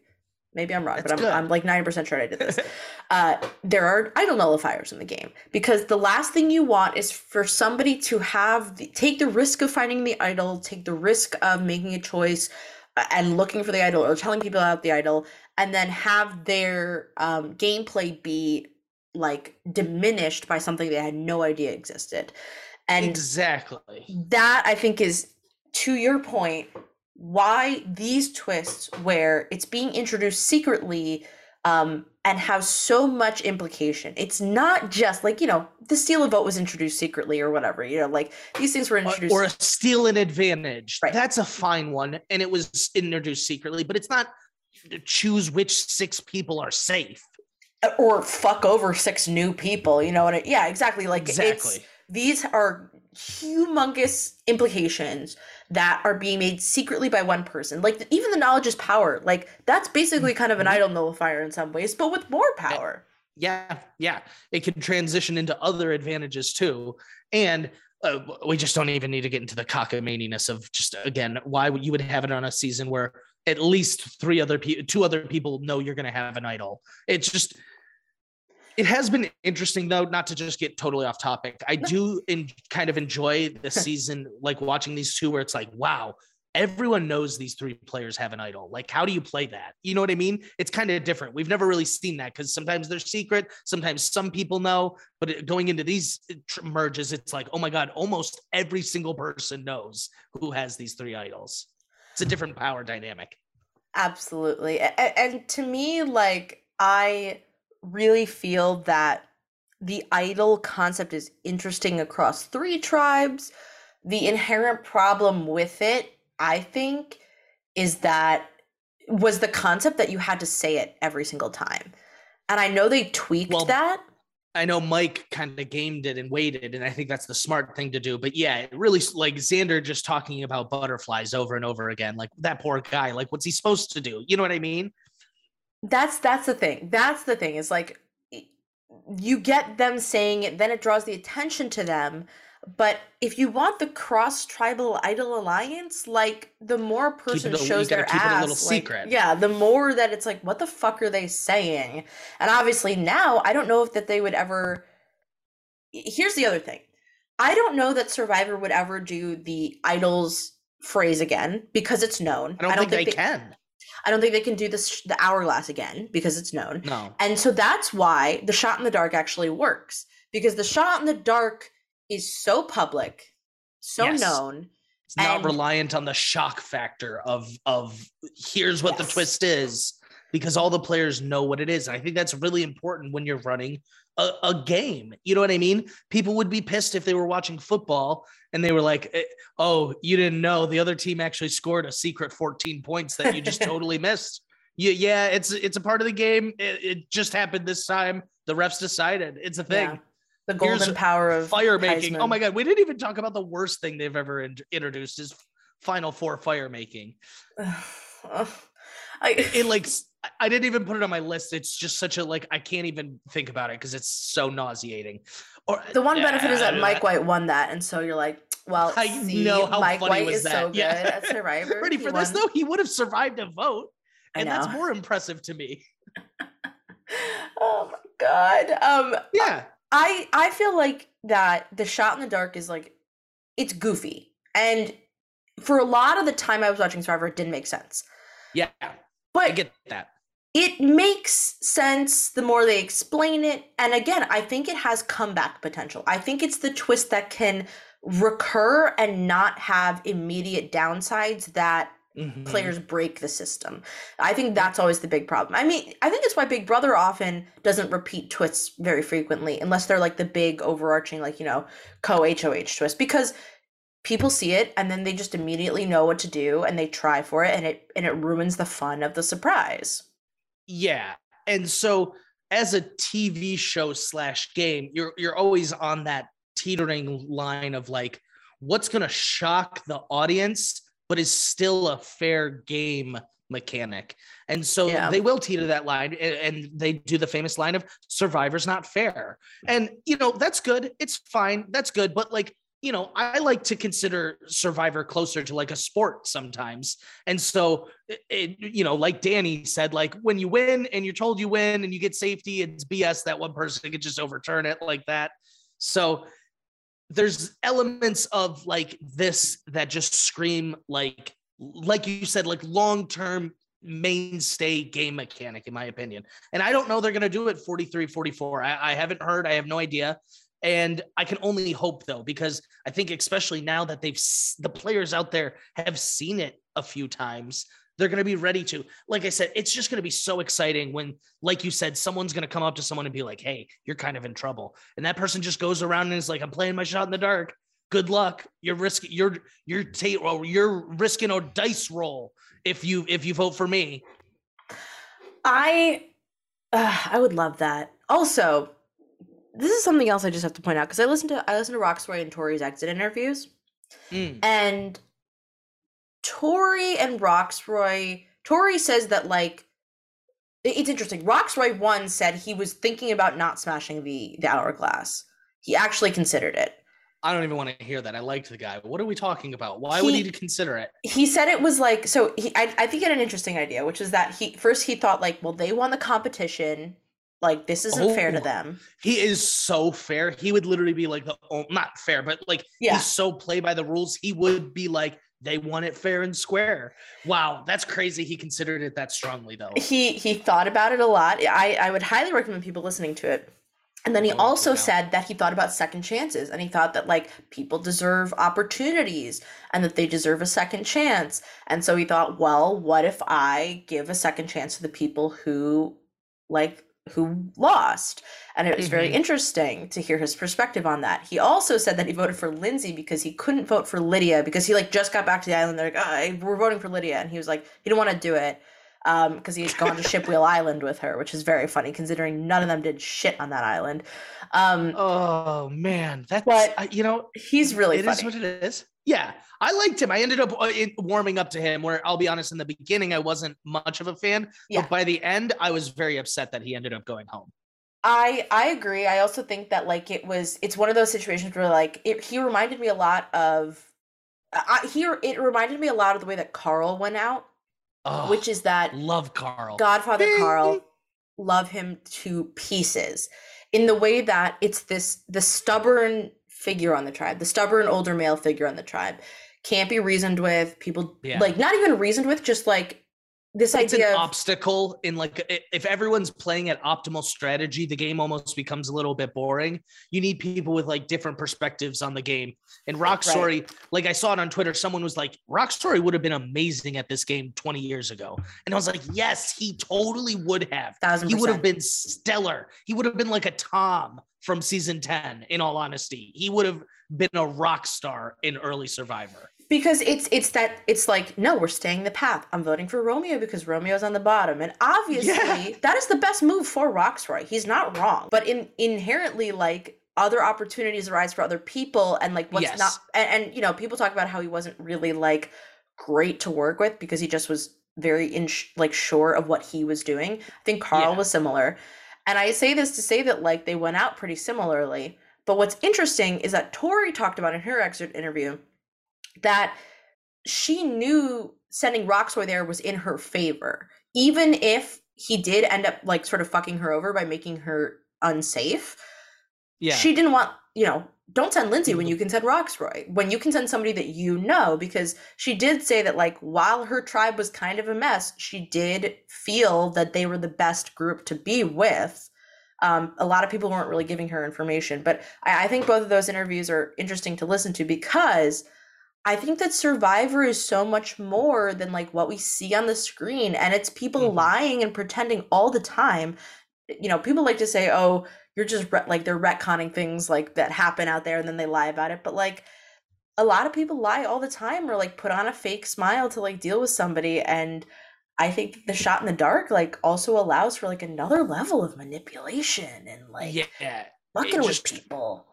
maybe I'm wrong, That's but I'm. I'm like 90% sure I did this (laughs) uh, there are idol nullifiers in the game because the last thing you want is for somebody to have the, take the risk of finding the idol, take the risk of making a choice uh, and looking for the idol or telling people about the idol, and then have their um, gameplay be like diminished by something they had no idea existed. And exactly. that I think is to your point why these twists where it's being introduced secretly um and has so much implication it's not just like you know the steal a vote was introduced secretly or whatever you know like these things were Or- introduced Or a steal an advantage. Right. That's a fine one, and it was introduced secretly, but it's not to choose which six people are safe. or fuck over six new people you know what I, yeah exactly like it's Exactly. these are humongous implications that are being made secretly by one person like even the knowledge is power like that's basically kind of an Mhm. idol nullifier in some ways but with more power Yeah, yeah. It can transition into other advantages too. And uh, we just don't even need to get into the cockamaniness of just again why you would have it on a season where at least three other people, two other people know you're going to have an idol. It's just. It has been interesting though, not to just get totally off topic. I do in, kind of enjoy the (laughs) season, like watching these two, where it's like, wow, everyone knows these three players have an idol. Like, how do you play that? You know what I mean? It's kind of different. We've never really seen that because sometimes they're secret, sometimes some people know. But it, going into these uh, merges, it's like, oh my god, almost every single person knows who has these three idols. It's a different power dynamic. absolutely and to me like i really feel that the idol concept is interesting across three tribes the inherent problem with it i think is that was the concept that you had to say it every single time and i know they tweaked Well, that I know Mike kind of gamed it and waited, and I think that's the smart thing to do. But yeah, it really like Xander just talking about butterflies over and over again. Like that poor guy. Like, what's he supposed to do? You know what I mean? That's that's the thing. That's the thing is like you get them saying it then it draws the attention to them. But if you want the cross tribal idol alliance like the more a person a- shows their keep it a ass like, yeah the more that it's like what the fuck are they saying? And obviously now i don't know if that they would ever here's the other thing. I don't know that survivor would ever do the idols phrase again because it's known. I don't, think, they, can. I don't think they can do this the hourglass again because it's known. No. And so that's why the shot in the dark actually works because the shot in the dark is so public, so Yes. known. It's not reliant on the shock factor of of here's what Yes. the twist is because all the players know what it is. And I think that's really important when you're running a, a game. You know what I mean? People would be pissed if they were watching football and they were like, eh, "Oh, you didn't know the other team actually scored a secret 14 points that you just (laughs) totally missed." Yeah, yeah, it's it's a part of the game. It, it just happened this time. The refs decided. It's a thing. Yeah. The golden Here's power of fire making. Oh my god, we didn't even talk about the worst thing they've ever in- introduced is Final Four fire making. I, (sighs) It like (sighs) s- I didn't even put it on my list. It's just such a like I can't even think about it because it's so nauseating. Or the one benefit is that Uh, Mike White won that, and so you're like, well, I see, know how Mike funny White was is so that. (laughs) good Yeah. at Survivor. (laughs) Ready He for this though? He would have survived a vote, and that's more impressive to me. (laughs) oh my god. Um, Yeah, I I feel like that the shot in the dark is like it's goofy. And for a lot of the time I was watching Survivor, it didn't make sense. yeah, I But get that. It makes sense the more they explain it. And again, I think it has comeback potential. I think it's the twist that can recur and not have immediate downsides that mm-hmm. players break the system. I think that's always the big problem. I mean, I think it's why Big Brother often doesn't repeat twists very frequently unless they're like the big overarching like, you know, co HOH twist because people see it and then they just immediately know what to do and they try for it and it and it ruins the fun of the surprise. Yeah. And so as a TV show slash game, you're you're always on that teetering line of like, what's gonna shock the audience, but is still a fair game mechanic. And so yeah. they will teeter that line and, they do the famous line of survivor's not fair. And you know, that's good. It's fine. That's good. But like you know, I like to consider Survivor closer to like a sport sometimes. And so, it, you know, like Danny said, like when you win and you're told you win and you get safety, it's BS that one person could just overturn it like that. So there's elements of like this that just scream like, like you said, like long term mainstay game mechanic, in my opinion. And I don't know they're going to do it 43 44. I, I haven't heard, I have no idea. And I can only hope though, because I think especially now that they've the players out there have seen it a few times, they're going to be ready to. Like I said, it's just going to be so exciting when, like you said, someone's going to come up to someone and be like, "Hey, you're kind of in trouble," and that person just goes around and is like, "I'm playing my shot in the dark. Good luck. You're risking. You're you're ta- well, you're risking a dice roll if you if you vote for me." I uh, I would love that. Also, this is something else I just have to point out because I listened to I listened to Rocksroy and Tori's exit interviews, mm. and Tori and Rocksroy. Tori says that like it's interesting. Rocksroy one said he was thinking about not smashing the the hourglass. He actually considered it. I don't even want to hear that. I liked the guy. What are we talking about? Why he, would he consider it? He said it was like so. He I, I think he had an interesting idea, which is that he first he thought like, well, they won the competition like this isn't oh, fair to oh, them. He is so fair. He would literally be like the oh, not fair, but like yeah. he's so play by the rules. He would be like they won it fair and square. Wow, that's crazy. He considered it that strongly though. He he thought about it a lot. I I would highly recommend people listening to it. And then he oh, also yeah. said that he thought about second chances and he thought that like people deserve opportunities and that they deserve a second chance. And so he thought, well, what if I give a second chance to the people who like who lost. And it was mm-hmm. very interesting to hear his perspective on that. He also said that he voted for Lindsay because he couldn't vote for Lydia because he like just got back to the island. They're like, oh, we're voting for Lydia. And he was like, he didn't want to do it because um, he's gone to (laughs) Shipwheel Island with her, which is very funny considering none of them did shit on that island. Um, oh man, that's but uh, you know he's really it funny. is what it is. Yeah, I liked him. I ended up uh, warming up to him. Where I'll be honest, in the beginning, I wasn't much of a fan, yeah. but by the end, I was very upset that he ended up going home. I I agree. I also think that like it was it's one of those situations where like it, he reminded me a lot of I, he it reminded me a lot of the way that Carl went out, oh, which is that love Carl, Godfather Carl, love him to pieces in the way that it's this the stubborn figure on the tribe, the stubborn older male figure on the tribe. Can't be reasoned with. People yeah. like not even reasoned with, just like this it's idea an of, obstacle in like if everyone's playing at optimal strategy the game almost becomes a little bit boring you need people with like different perspectives on the game and Rocksroy right. like i saw it on twitter someone was like Rocksroy would have been amazing at this game 20 years ago and i was like yes he totally would have he would have been stellar he would have been like a tom from season 10 in all honesty. He would have been a rock star in early survivor. Because it's it's that it's like no we're staying the path. I'm voting for romeo because romeo's on the bottom. And obviously yeah. (laughs) that is the best move for Rocksroy. He's not wrong. But in inherently like other opportunities arise for other people and like what's yes. not and, and, you know people talk about how he wasn't really like great to work with because he just was very in sh- like sure of what he was doing. I think carl yeah. was similar and i say this to say that like they went out pretty similarly but what's interesting is that tori talked about in her exit interview that she knew sending Rocksroy there was in her favor, even if he did end up like sort of fucking her over by making her unsafe. Yeah. She didn't want, you know, don't send Lindsay when you can send Rocksroy, when you can send somebody that you know, because she did say that, like, while her tribe was kind of a mess, she did feel that they were the best group to be with. Um, a lot of people weren't really giving her information, but I, I think both of those interviews are interesting to listen to because I think that Survivor is so much more than like what we see on the screen, and it's people mm-hmm. lying and pretending all the time. You know, people like to say, "Oh, you're just re- like they're retconning things like that happen out there and then they lie about it. But like a lot of people lie all the time or like put on a fake smile to like deal with somebody. And i think the shot in the dark like also allows for like another level of manipulation and like yeah fucking with people.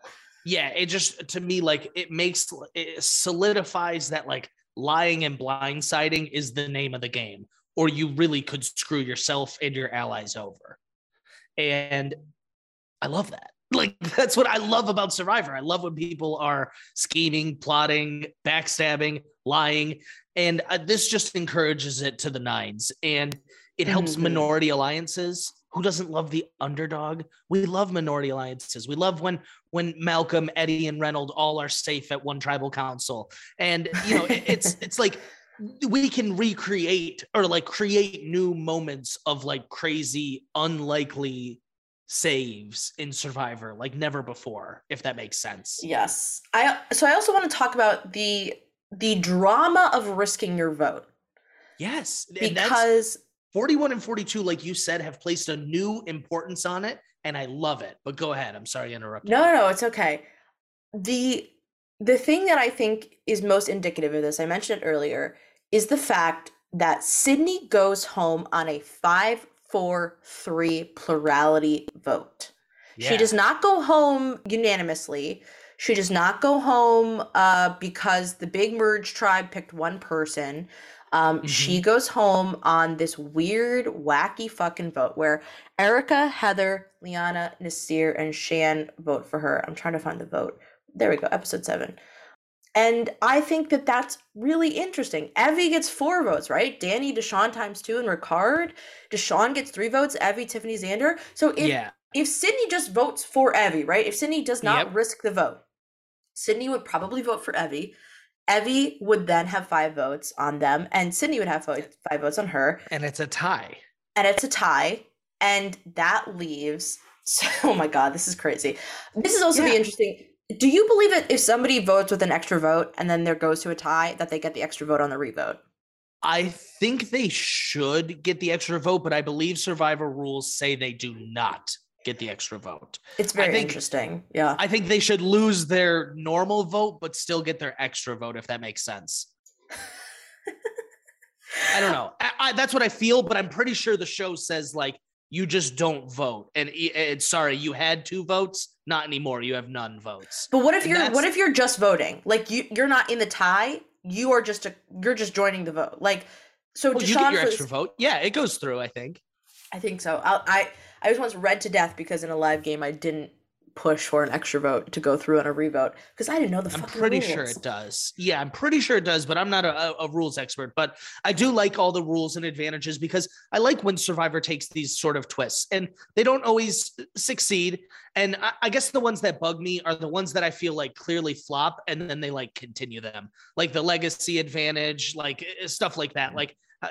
Yeah it just to me like it makes it solidifies that like lying and blindsiding is the name of the game or you really could screw yourself and your allies over. And I love that. Like (laughs) that's what I love about Survivor. I love when people are scheming, plotting, backstabbing, lying, and uh, this just encourages it to the nines. And it helps mm-hmm. minority alliances. Who doesn't love the underdog? We love minority alliances. We love when when Malcolm, Eddie, and Reynold all are safe at one tribal council. And you know, it, it's (laughs) it's like we can recreate or like create new moments of like crazy, unlikely saves in survivor like never before if that makes sense. Yes. I so i also want to talk about the the drama of risking your vote. Yes because 41 and 42 like you said have placed a new importance on it and i love it but go ahead i'm sorry to interrupt no no no it's okay. The the thing that i think is most indicative of this i mentioned it earlier is the fact that sydney goes home on a five four three plurality vote. Yeah. She does not go home unanimously. She does not go home uh, because the big merge tribe picked one person. Um, mm-hmm. She goes home on this weird, wacky fucking vote where Erika, Heather, Liana, Naseer, and Shan vote for her. I'm trying to find the vote. There we go, episode seven. And I think that that's really interesting. Evie gets four votes, right? Danny, Deshawn times two, and Ricard. Deshawn gets three votes. Evie, Tiffany, Xander. So if yeah. if Sydney just votes for Evie, right? If Sydney does not yep. risk the vote, Sydney would probably vote for Evie. Evie would then have five votes on them, and Sydney would have five votes on her. And it's a tie. And it's a tie, and that leaves. So, (laughs) oh my god, this is crazy. This is also yeah. the interesting do you believe that if somebody votes with an extra vote and then there goes to a tie, that they get the extra vote on the revote? I think they should get the extra vote, but I believe survivor rules say they do not get the extra vote. It's very think, interesting. Yeah. I think they should lose their normal vote, but still get their extra vote, if that makes sense. (laughs) I don't know. I, I, that's what I feel, but I'm pretty sure the show says like you just don't vote. And it's sorry, you had two votes, not anymore. You have none votes. But what if and you're what if you're just voting? Like you you're not in the tie. You are just a you're just joining the vote. Like so, well, you get your extra vote. Yeah, it goes through. I think. I think so. I I I was once read to death because in a live game I didn't push for an extra vote to go through on a revote because I didn't know the. I'm pretty rules. sure it does. Yeah, I'm pretty sure it does, but I'm not a, a, rules expert. But I do like all the rules and advantages because I like when Survivor takes these sort of twists, and they don't always succeed. And I, I guess the ones that bug me are the ones that I feel like clearly flop, and then they like continue them, like the legacy advantage, like eh, stuff like that, like uh,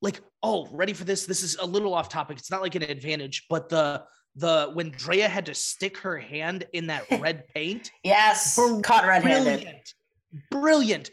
like oh ready for this this is a little off topic it's not like an advantage but the the when Drea had to stick her hand in that (laughs) red paint. yes, caught red-handed. Brilliant, brilliant.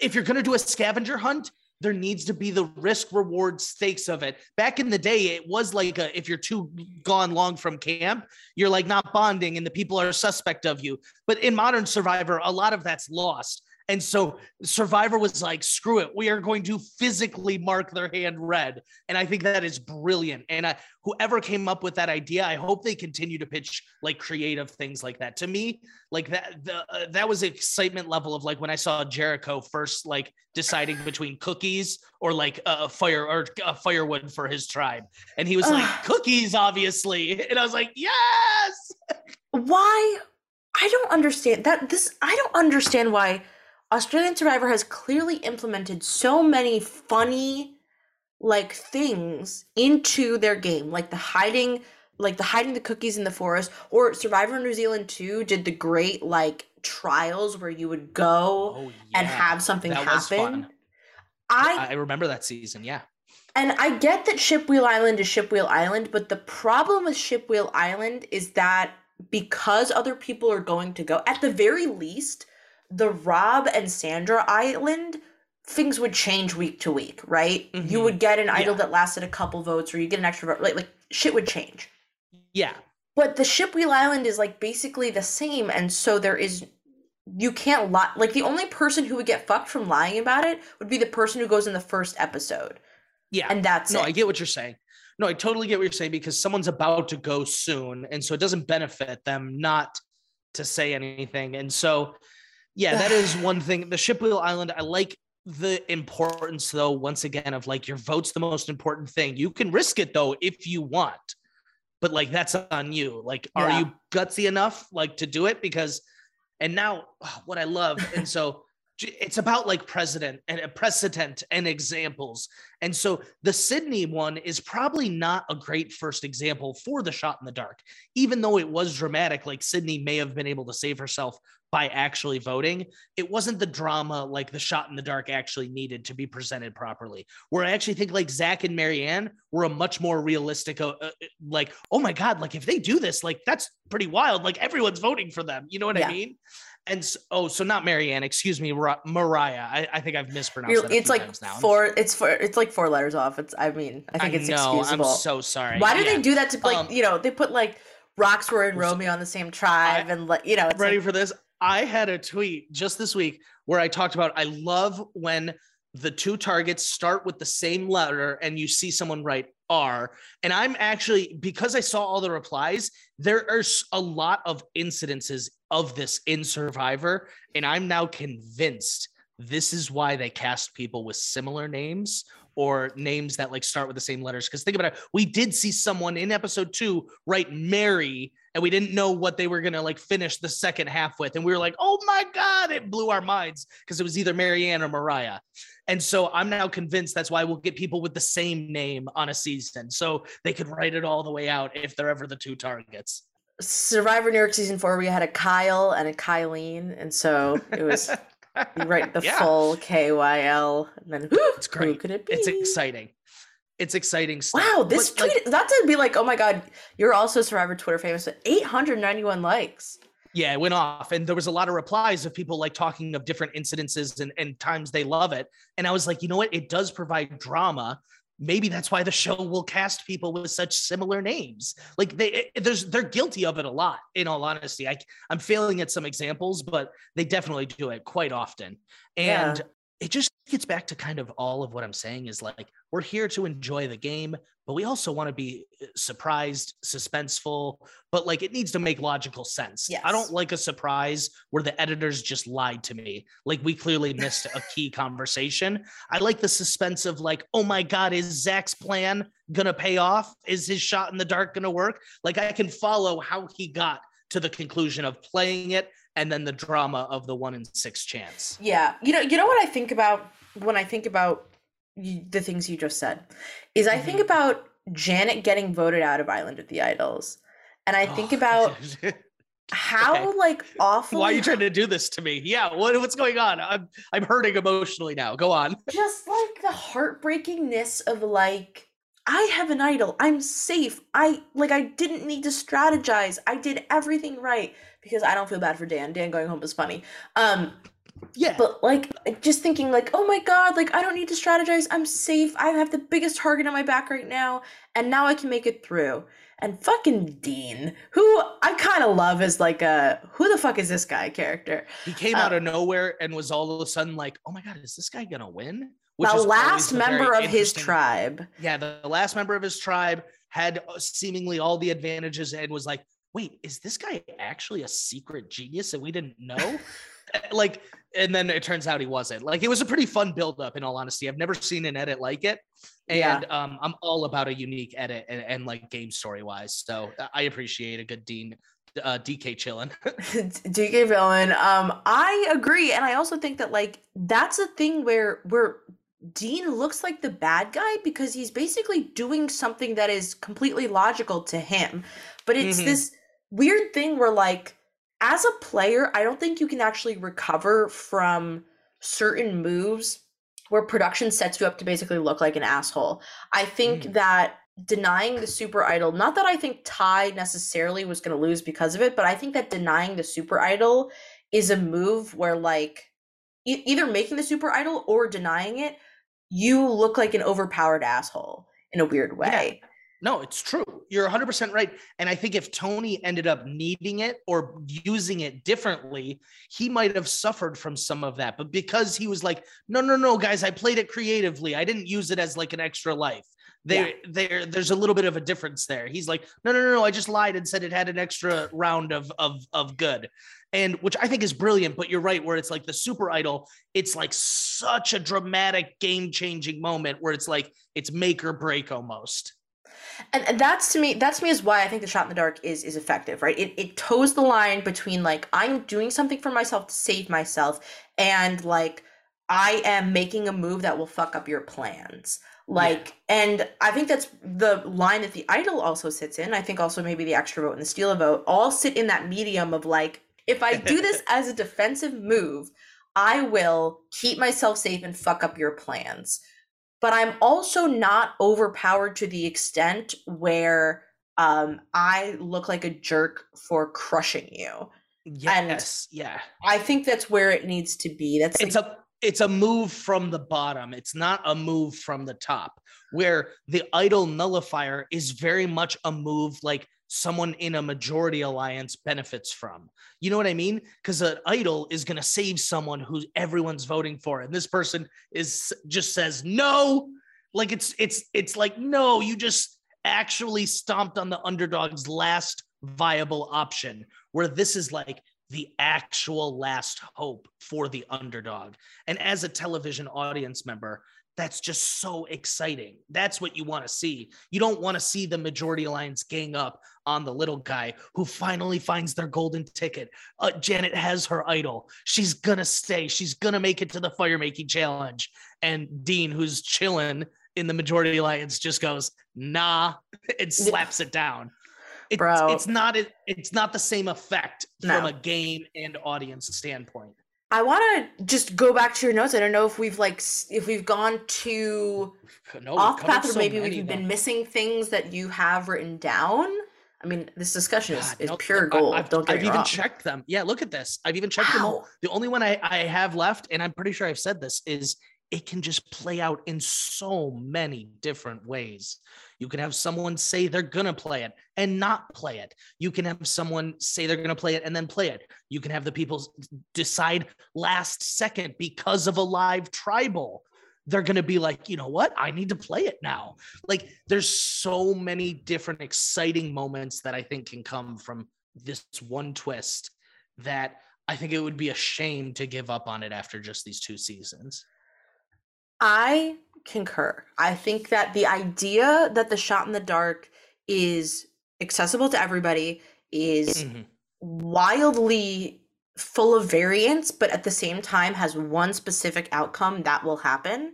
If you're gonna do a scavenger hunt, there needs to be the risk reward stakes of it. Back in the day, it was like a, if you're too gone long from camp, you're like not bonding and the people are suspect of you. But in modern Survivor, a lot of that's lost. And so Survivor was like, screw it. We are going to physically mark their hand red. And I think that is brilliant. And I, whoever came up with that idea, I hope they continue to pitch like creative things like that. To me, like that, the, uh, that was excitement level of like when I saw Jericho first, like deciding between cookies or like a fire or a firewood for his tribe. And he was like, cookies, obviously. (laughs) And I was like, yes. (laughs) Why? I don't understand that. This, I don't understand why Australian Survivor has clearly implemented so many funny like things into their game, like the hiding like the hiding the cookies in the forest or Survivor New Zealand 2 did the great like trials where you would go Oh, and have something That was happen. fun. I I remember that season. Yeah. and I get that Shipwheel Island is Shipwheel Island, but the problem with Shipwheel Island is that because other people are going to go, at the very least, the Rob and Sandra Island, things would change week to week, right? You Mhm. would get an idol Yeah. that lasted a couple votes, or you get an extra vote, like like shit would change. Yeah. But the Ship Shipwheel Island is like basically the same, and so there is you can't lie. Like the only person who would get fucked from lying about it would be the person who goes in the first episode, Yeah. and that's no, it. I get what you're saying. No, I totally get what you're saying because someone's about to go soon. And so it doesn't benefit them not to say anything. And so, yeah, that is (sighs) one thing. The Shipwheel Island, I like the importance, though, once again, of like your vote's the most important thing. You can risk it, though, if you want, but like that's on you. Like, are Yeah. you gutsy enough like to do it? Because, and now (sighs) what I love, and so it's about like president and precedent and examples. And so the Sydney one is probably not a great first example for the shot in the dark, even though it was dramatic. Like Sydney may have been able to save herself by actually voting. It wasn't the drama like the shot in the dark actually needed to be presented properly. Where I actually think like Zach and Maryanne were a much more realistic, uh, uh, like, oh my God, like if they do this, like that's pretty wild. Like everyone's voting for them. You know what Yeah. I mean? And so, oh, so not Maryanne, excuse me, Mar- Mariah. I, I think I've mispronounced a it's like. Four. It's four. It's like four letters off. It's. I mean, I think it's know, excusable. I'm so sorry. Why do Yeah. they do that to like Um, you know they put like Roxford and Romeo on the same tribe I- and like you know it's ready like, for this? I had a tweet just this week where I talked about I love when the two targets start with the same letter and you see someone write R. And I'm actually, because I saw all the replies, there are a lot of incidences of this in Survivor. And I'm now convinced this is why they cast people with similar names or names that like start with the same letters. Because think about it, we did see someone in episode two write Mary, and we didn't know what they were gonna like finish the second half with, and we were like, oh my god, it blew our minds because it was either Maryanne or Mariah. And so I'm now convinced that's why we'll get people with the same name on a season, so they could write it all the way out if they're ever the two targets. Survivor New York season four. We had a Kyle and a Kylene, and so it was (laughs) you write the Yeah. full K Y L, and then It's who could it be? It's exciting. It's exciting stuff. Wow, this But, like, tweet not to be like, oh my god, you're also Survivor Twitter famous, but 891 likes. yeah, it went off. And there was a lot of replies of people like talking of different incidences and, and times they love it. And I was like, you know what? It does provide drama. Maybe that's why the show will cast people with such similar names. Like they it- there's they're guilty of it a lot, in all honesty. I I'm failing at some examples, but they definitely do it quite often. Yeah. It just gets back to kind of all of what I'm saying is like we're here to enjoy the game, but we also want to be uh, surprised, suspenseful, but like it needs to make logical sense. I don't like a surprise where the editors just lied to me. Like we clearly missed a key (laughs) conversation. I like the suspense of like, oh my God, is Zach's plan gonna pay off? Is his shot in the dark gonna work? Like I can follow how he got to the conclusion of playing it and then the drama of the one in six chance. Yeah, you know, you know what I think about when I think about the things you just said is I think Mhm. about Janet getting voted out of Island of the Idols, and I think Oh, (laughs) about how Okay. like awful. Why are you trying to do this to me? Yeah, what, what's going on? I'm I'm hurting emotionally now. Go on. just like the heartbreakingness of like I have an idol. I'm safe. I like I didn't need to strategize. I did everything right because I don't feel bad for Dan. Dan going home is funny. Um Yeah. but like just thinking like oh my god like i don't need to strategize i'm safe i have the biggest target on my back right now and now i can make it through and fucking dean who i kind of love as like a who the fuck is this guy character he came uh, out of nowhere and was all of a sudden like, oh my God, is this guy gonna win? The last member of his tribe Yeah, the, the last member of his tribe had seemingly all the advantages and was like, wait, is this guy actually a secret genius that we didn't know? (laughs) (laughs) Like, and then it turns out he wasn't. Like, it was a pretty fun buildup, in all honesty. I've never seen an edit like it. Yeah. And um, I'm all about a unique edit and, and like game story wise. So uh, I appreciate a good Dean, uh, DK chilling. (laughs) dk villain um i agree and i also think that like that's a thing where we're Dean looks like the bad guy because he's basically doing something that is completely logical to him. But it's Mhm. this weird thing where, like, as a player, I don't think you can actually recover from certain moves where production sets you up to basically look like an asshole. I think Mm. that denying the super idol, not that I think Ty necessarily was going to lose because of it, but I think that denying the super idol is a move where, like, e- either making the super idol or denying it, you look like an overpowered asshole in a weird way. Yeah. No, it's true. You're 100% right. And I think if Tony ended up needing it or using it differently, he might have suffered from some of that. But because he was like, no, no, no, guys, I played it creatively. I didn't use it as like an extra life. There, there, there's a little bit of a difference there. He's like, no, no, no, no. I just lied and said it had an extra round of of of good. And which I think is brilliant, but you're right, where it's like the super idol, it's like such a dramatic game-changing moment where it's like it's make or break almost. and, and that's to me that's to me is why i think the shot in the dark is is effective right? It, it toes the line between like i'm doing something for myself to save myself and like i am making a move that will fuck up your plans. Like and i think that's the line that the idol also sits in. I think also maybe the extra vote and the steal a vote all sit in that medium of like if i do this (laughs) as a defensive move i will keep myself safe and fuck up your plans but I'm also not overpowered to the extent where um, I look like a jerk for crushing you. Yes, yeah. I think that's where it needs to be. That's it's like, a it's a move from the bottom it's not a move from the top where the idol nullifier is very much a move like someone in a majority alliance benefits from you know what i mean because an idol is going to save someone who everyone's voting for and this person is just says no like it's it's it's like no you just actually stomped on the underdog's last viable option where this is like the actual last hope for the underdog. And as a television audience member, that's just so exciting. That's what you want to see. You don't want to see the majority alliance gang up on the little guy who finally finds their golden ticket. Uh, Janet has her idol. She's to stay. She's to make it to the fire making challenge. And Dean, who's chilling in the majority alliance, just goes, nah, (laughs) and slaps it down it's, Bro. it's not it, it's not the same effect from a game and audience standpoint. I want to just go back to your notes. I don't know if we've like if we've gone too No, off path or so maybe we've been missing things that you have written down. I mean, this discussion is, God, is pure gold. I've, don't get I've even wrong. checked them. Yeah, look at this. I've even checked them all. The only one I, I have left, and I'm pretty sure I've said this, is it can just play out in so many different ways. You can have someone say they're gonna play it and not play it. You can have someone say they're gonna play it and then play it. You can have the people decide last second because of a live tribal. They're gonna be like, you know what? I need to play it now. Like, there's so many different exciting moments that I think can come from this one twist that I think it would be a shame to give up on it after just these two seasons. I concur. I think that the idea that the shot in the dark is accessible to everybody is Mhm. wildly full of variance, but at the same time has one specific outcome that will happen.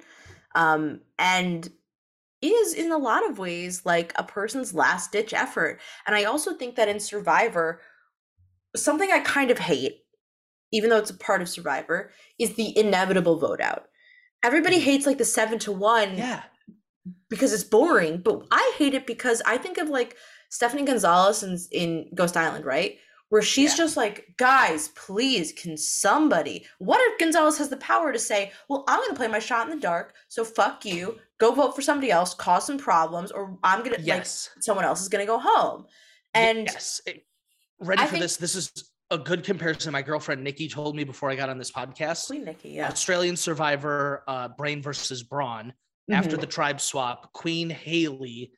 Um, and is in a lot of ways like a person's last ditch effort. And I also think that in Survivor, something I kind of hate, even though it's a part of Survivor, is the inevitable vote out. Everybody Mhm. hates like the seven to one Yeah. because it's boring, but I hate it because I think of like Stephanie Gonzalez in, in Ghost Island, right? Where she's Yeah. just like, guys, please, can somebody? What if Gonzalez has the power to say, well, I'm going to play my shot in the dark, so fuck you, go vote for somebody else, cause some problems, or I'm going to, Yes. like, someone else is going to go home. And yes. Ready I for think- this? This is a good comparison. My girlfriend Nikki told me before I got on this podcast. Queen Nikki, yeah. Australian Survivor, uh, Brain versus Brawn. After Mhm. the tribe swap, Queen Hayley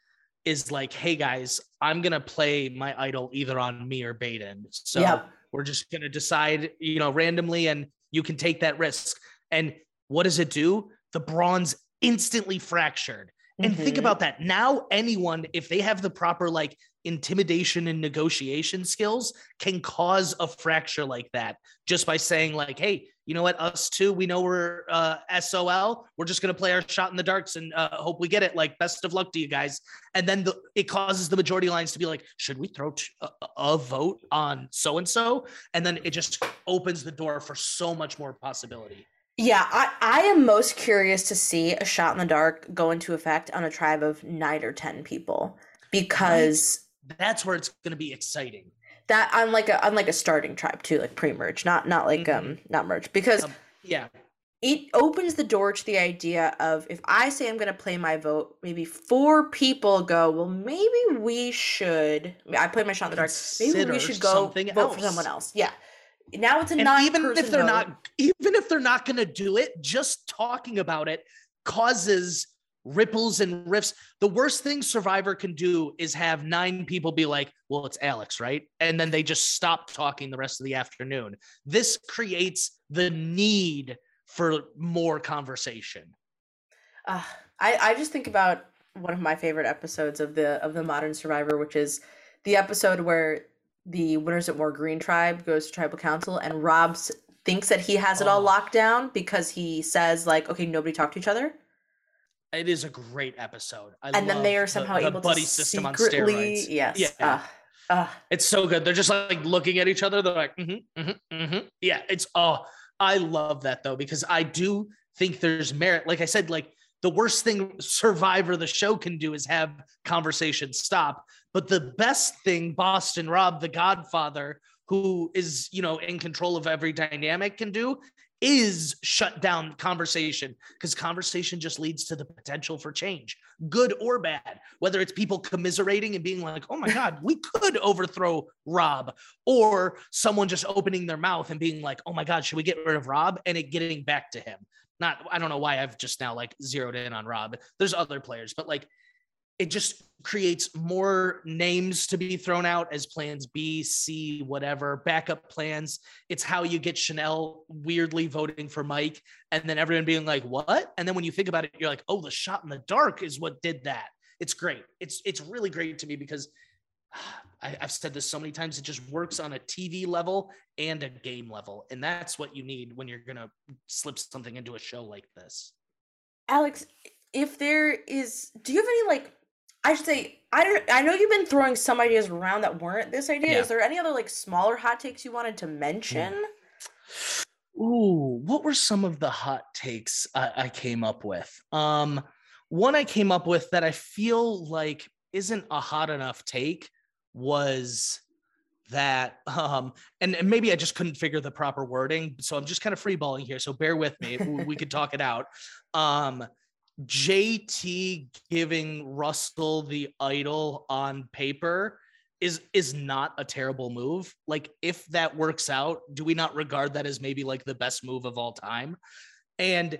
is like, "Hey guys, I'm gonna play my idol either on me or Baden. So Yep. we're just gonna decide, you know, randomly, and you can take that risk." And what does it do? The Brawns instantly fractured. And think Mhm. about that. Now, anyone, if they have the proper like intimidation and negotiation skills, can cause a fracture like that just by saying, like, hey, you know what, us too, we know we're uh, SOL. We're just going to play our shot in the darks and uh, hope we get it. Like, best of luck to you guys. And then the, it causes the majority lines to be like, should we throw t- a, a vote on so and so? And then it just opens the door for so much more possibility. Yeah, I, I am most curious to see a shot in the dark go into effect on a tribe of nine or ten people because right. that's where it's going to be exciting. That on like a on like a starting tribe too, like pre-merge, not not like mm-hmm. um not merge because um, yeah, it opens the door to the idea of if I say I'm going to play my vote, maybe four people go, well, maybe we should. I play my shot in the dark. Maybe we should go vote else. for someone else. Yeah. Now it's a and even if they're vote. not, even if they're not going to do it, just talking about it causes ripples and riffs. The worst thing Survivor can do is have nine people be like, well, it's Alex, right? And then they just stop talking the rest of the afternoon. This creates the need for more conversation. Uh, I, I just think about one of my favorite episodes of the of the modern survivor which is the episode where the winners at war green tribe goes to tribal council and rob thinks that he has it all oh. locked down because he says like okay nobody talk to each other it is a great episode. I and then they are somehow the, the able buddy to system secretly, on steroids. Yes. Yeah. Uh, uh. It's so good. They're just like looking at each other. They're like, mm-hmm, mm-hmm, mm-hmm. yeah. It's oh, I love that though because I do think there's merit. Like I said, like the worst thing Survivor the show can do is have conversation stop. But the best thing Boston Rob, the Godfather, who is you know in control of every dynamic, can do is shut down conversation because conversation just leads to the potential for change, good or bad. Whether it's people commiserating and being like, oh my God, we could overthrow Rob, or someone just opening their mouth and being like, oh my God, should we get rid of Rob? And it getting back to him. Not, I don't know why I've just now like zeroed in on Rob. There's other players, but like it just creates more names to be thrown out as plans B, C, whatever, backup plans. It's how you get Chanelle weirdly voting for Mike and then everyone being like, what? And then when you think about it, you're like, oh, the shot in the dark is what did that. It's great. It's it's really great to me because (sighs) I, have said this so many times. It just works on a TV level and a game level. And that's what you need when you're gonna slip something into a show like this. Alex, if there is do you have any like I should say I don't I know you've been throwing some ideas around that weren't this idea. Yeah. Is there any other like smaller hot takes you wanted to mention? Ooh, what were some of the hot takes I, I came up with? Um, one I came up with that I feel like isn't a hot enough take was that um and, and maybe I just couldn't figure the proper wording, so I'm just kind of freeballing here. So bear with me. we could talk it out. Um JT giving Russell the idol on paper is is not a terrible move. Like if that works out, do we not regard that as maybe like the best move of all time? And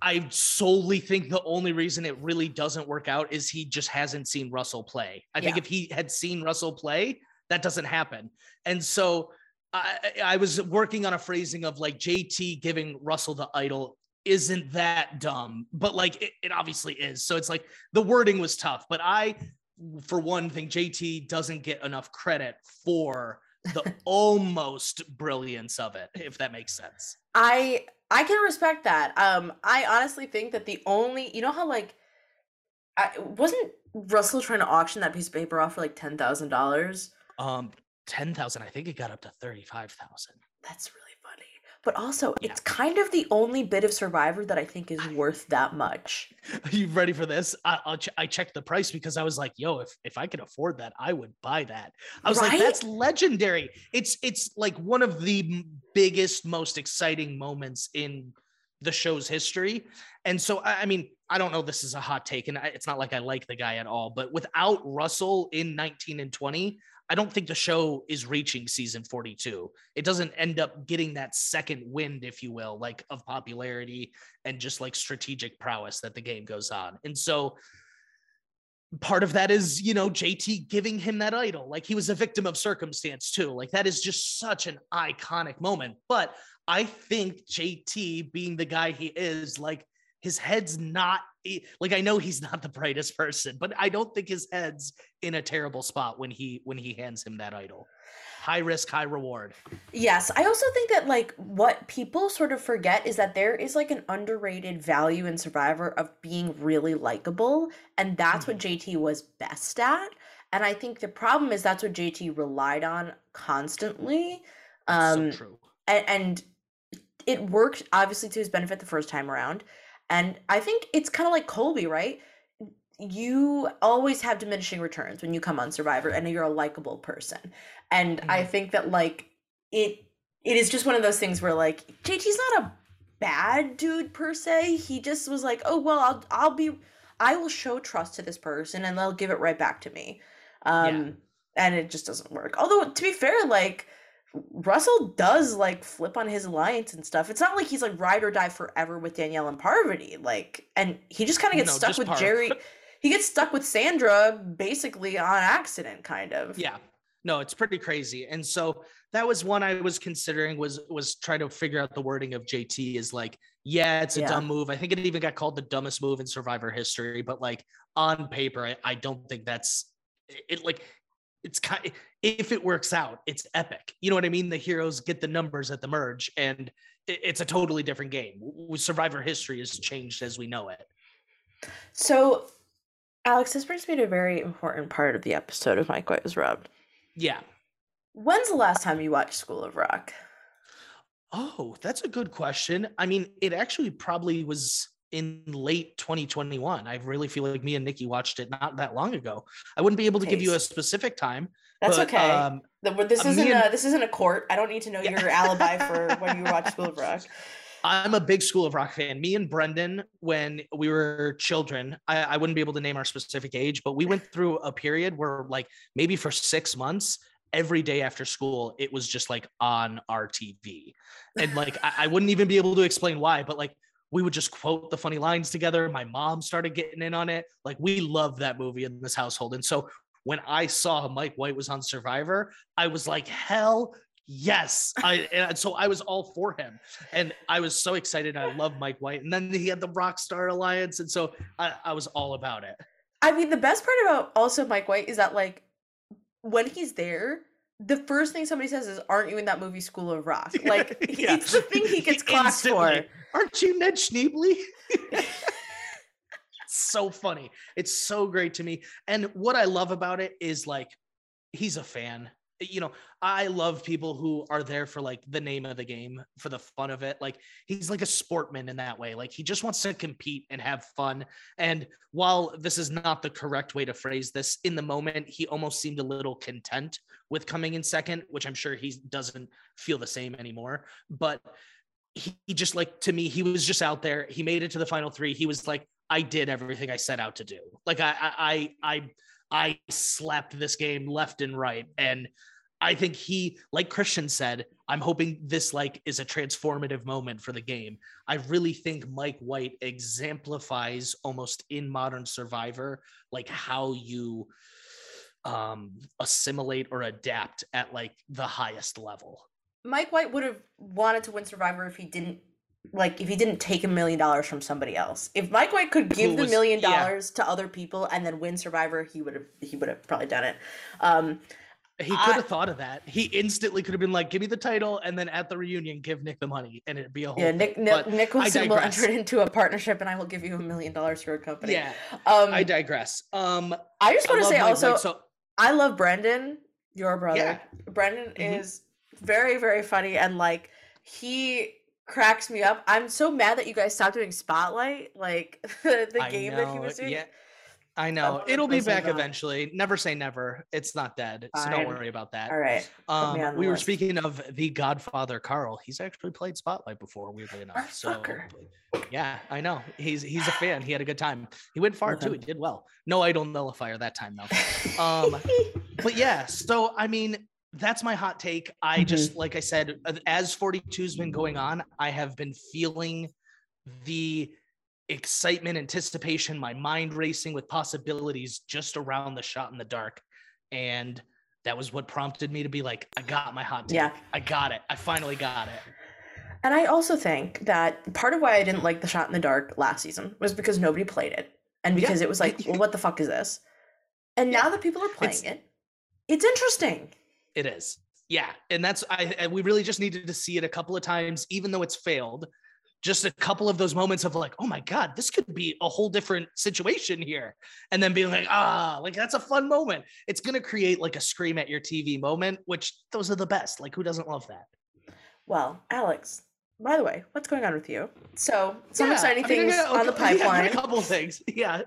I solely think the only reason it really doesn't work out is he just hasn't seen Russell play. I yeah. think if he had seen Russell play, that doesn't happen. And so I, I was working on a phrasing of like JT giving Russell the idol isn't that dumb, but like it, it obviously is. So it's like the wording was tough, but I, for one thing, JT doesn't get enough credit for the (laughs) almost brilliance of it, if that makes sense. I I can respect that. Um, I honestly think that the only you know how like I wasn't Russell trying to auction that piece of paper off for like ten thousand dollars. Um, ten thousand. I think it got up to thirty five thousand. That's really but also yeah. it's kind of the only bit of survivor that i think is worth that much. (laughs) Are you ready for this? I I'll ch- i checked the price because i was like yo if if i could afford that i would buy that. I was right? like that's legendary. It's it's like one of the biggest most exciting moments in the show's history. And so i, I mean i don't know this is a hot take and I, it's not like i like the guy at all but without russell in 19 and 20 I don't think the show is reaching season 42. It doesn't end up getting that second wind, if you will, like of popularity and just like strategic prowess that the game goes on. And so part of that is, you know, JT giving him that idol. Like he was a victim of circumstance too. Like that is just such an iconic moment. But I think JT being the guy he is, like his head's not like I know he's (laughs) not the brightest person, but I don't think his head's in a terrible spot when he when he hands him that idol. High risk, high reward. Yes, I also think that like what people sort of forget is that there is like an underrated value in Survivor of being really likable, and that's mm-hmm. what JT was best at. And I think the problem is that's what JT relied on constantly. Um, so true. And, and it worked obviously to his benefit the first time around. And I think it's kind of like Colby, right? You always have diminishing returns when you come on Survivor and you're a likable person. And mm-hmm. I think that like it it is just one of those things where like JT's not a bad dude per se. He just was like, "Oh, well, I'll I'll be I will show trust to this person and they'll give it right back to me." Um yeah. and it just doesn't work. Although to be fair, like Russell does like flip on his alliance and stuff. It's not like he's like ride or die forever with Danielle and Parvati. Like, and he just kind of gets no, stuck with Parv. Jerry. (laughs) he gets stuck with Sandra basically on accident, kind of. Yeah. No, it's pretty crazy. And so that was one I was considering was was trying to figure out the wording of JT is like, yeah, it's a yeah. dumb move. I think it even got called the dumbest move in Survivor history, but like on paper, I, I don't think that's it like it's kind if it works out, it's epic. You know what I mean? The heroes get the numbers at the merge, and it's a totally different game. Survivor history has changed as we know it. So, Alex, this brings me to a very important part of the episode of Mike White was robbed. Yeah. When's the last time you watched School of Rock? Oh, that's a good question. I mean, it actually probably was in late 2021. I really feel like me and Nikki watched it not that long ago. I wouldn't be able to give you a specific time. That's but, okay. Um, this isn't and, a this isn't a court. I don't need to know yeah. your alibi for when you watch School of Rock. (laughs) I'm a big School of Rock fan. Me and Brendan, when we were children, I, I wouldn't be able to name our specific age, but we went through a period where, like, maybe for six months, every day after school, it was just like on our TV. And like, I, I wouldn't even be able to explain why, but like, we would just quote the funny lines together. My mom started getting in on it. Like we love that movie in this household. And so when I saw Mike White was on Survivor, I was like, hell yes. I and so I was all for him. And I was so excited. I love Mike White. And then he had the Rockstar Alliance. And so I, I was all about it. I mean, the best part about also Mike White is that like when he's there, the first thing somebody says is, "Aren't you in that movie School of Rock?" (laughs) Like yeah. it's the thing he gets (laughs) clocked for. Aren't you Ned Schneebly? (laughs) so funny. It's so great to me. And what I love about it is like he's a fan you know, I love people who are there for like the name of the game, for the fun of it. Like he's like a sportman in that way. Like he just wants to compete and have fun. And while this is not the correct way to phrase this, in the moment, he almost seemed a little content with coming in second, which I'm sure he doesn't feel the same anymore. But he, just like to me, he was just out there. He made it to the final three. He was like, I did everything I set out to do. Like I, I, I, I slapped this game left and right. And I think he, like Christian said, I'm hoping this like is a transformative moment for the game. I really think Mike White exemplifies almost in modern survivor, like how you um assimilate or adapt at like the highest level. Mike White would have wanted to win Survivor if he didn't like if he didn't take a million dollars from somebody else. If Mike White could give was, the million dollars yeah. to other people and then win Survivor, he would have he would have probably done it. Um he could have thought of that. He instantly could have been like, "Give me the title," and then at the reunion, give Nick the money, and it'd be a whole. Yeah, Nick. Nick, Nick will enter into a partnership, and I will give you a million dollars for a company. Yeah. Um, I digress. Um, I just want to say also, so, I love Brendan, your brother. Yeah. Brendan mm-hmm. is very, very funny, and like he cracks me up. I'm so mad that you guys stopped doing Spotlight, like (laughs) the, the game that he was doing. Yeah. I know it'll be back eventually. Never say never. It's not dead, Fine. so don't worry about that. All right. Um, we were speaking of the Godfather Carl. He's actually played Spotlight before, weirdly enough. So yeah, I know he's he's a fan. He had a good time. He went far too. He did well. No idol nullifier that time though. (laughs) Um, but yeah. So I mean, that's my hot take. I mm-hmm. just like I said, as 42's been going on, I have been feeling the excitement, anticipation, my mind racing with possibilities just around the shot in the dark. And that was what prompted me to be like, I got my hot take. Yeah. I got it. I finally got it. And I also think that part of why I didn't like the shot in the dark last season was because nobody played it. And because Yeah. it was like, (laughs) well, what the fuck is this? And now that people are playing It's- it, it's interesting. It is. Yeah. And that's I we really just needed to see it a couple of times, even though it's failed. Just a couple of those moments of like, oh my God, this could be a whole different situation here. And then being like, ah, like that's a fun moment. It's gonna create like a scream at your TV moment, which those are the best. Like, who doesn't love that? Well, Alex, by the way, what's going on with you? So, some Yeah, exciting I mean, things got on the cou- (laughs) yeah, pipeline. a couple of things. Yeah.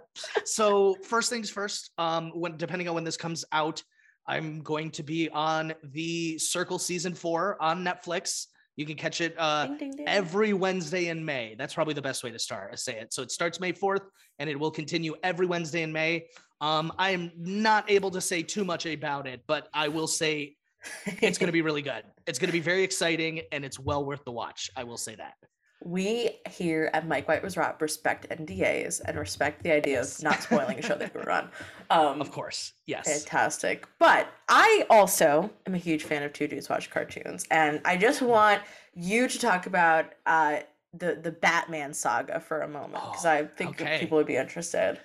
So first things first. Um, when depending on when this comes out, I'm going to be on the Circle season four on Netflix. You can catch it uh, Ding, ding, ding. every Wednesday in May. That's probably the best way to start. I say it. So it starts May 4th and it will continue every Wednesday in May. Um, I am not able to say too much about it, but I will say it's going to be (laughs) really good. It's going to be very exciting and it's well worth the watch. I will say that. We here at Mike White was Rob respect NDAs and respect the idea Yes. of not spoiling a show that we were on. Um, Of course. Yes. Fantastic. But I also am a huge fan of Two Dudes Watch Cartoons, and I just want you to talk about uh, the the Batman saga for a moment because Oh, I think okay. people would be interested.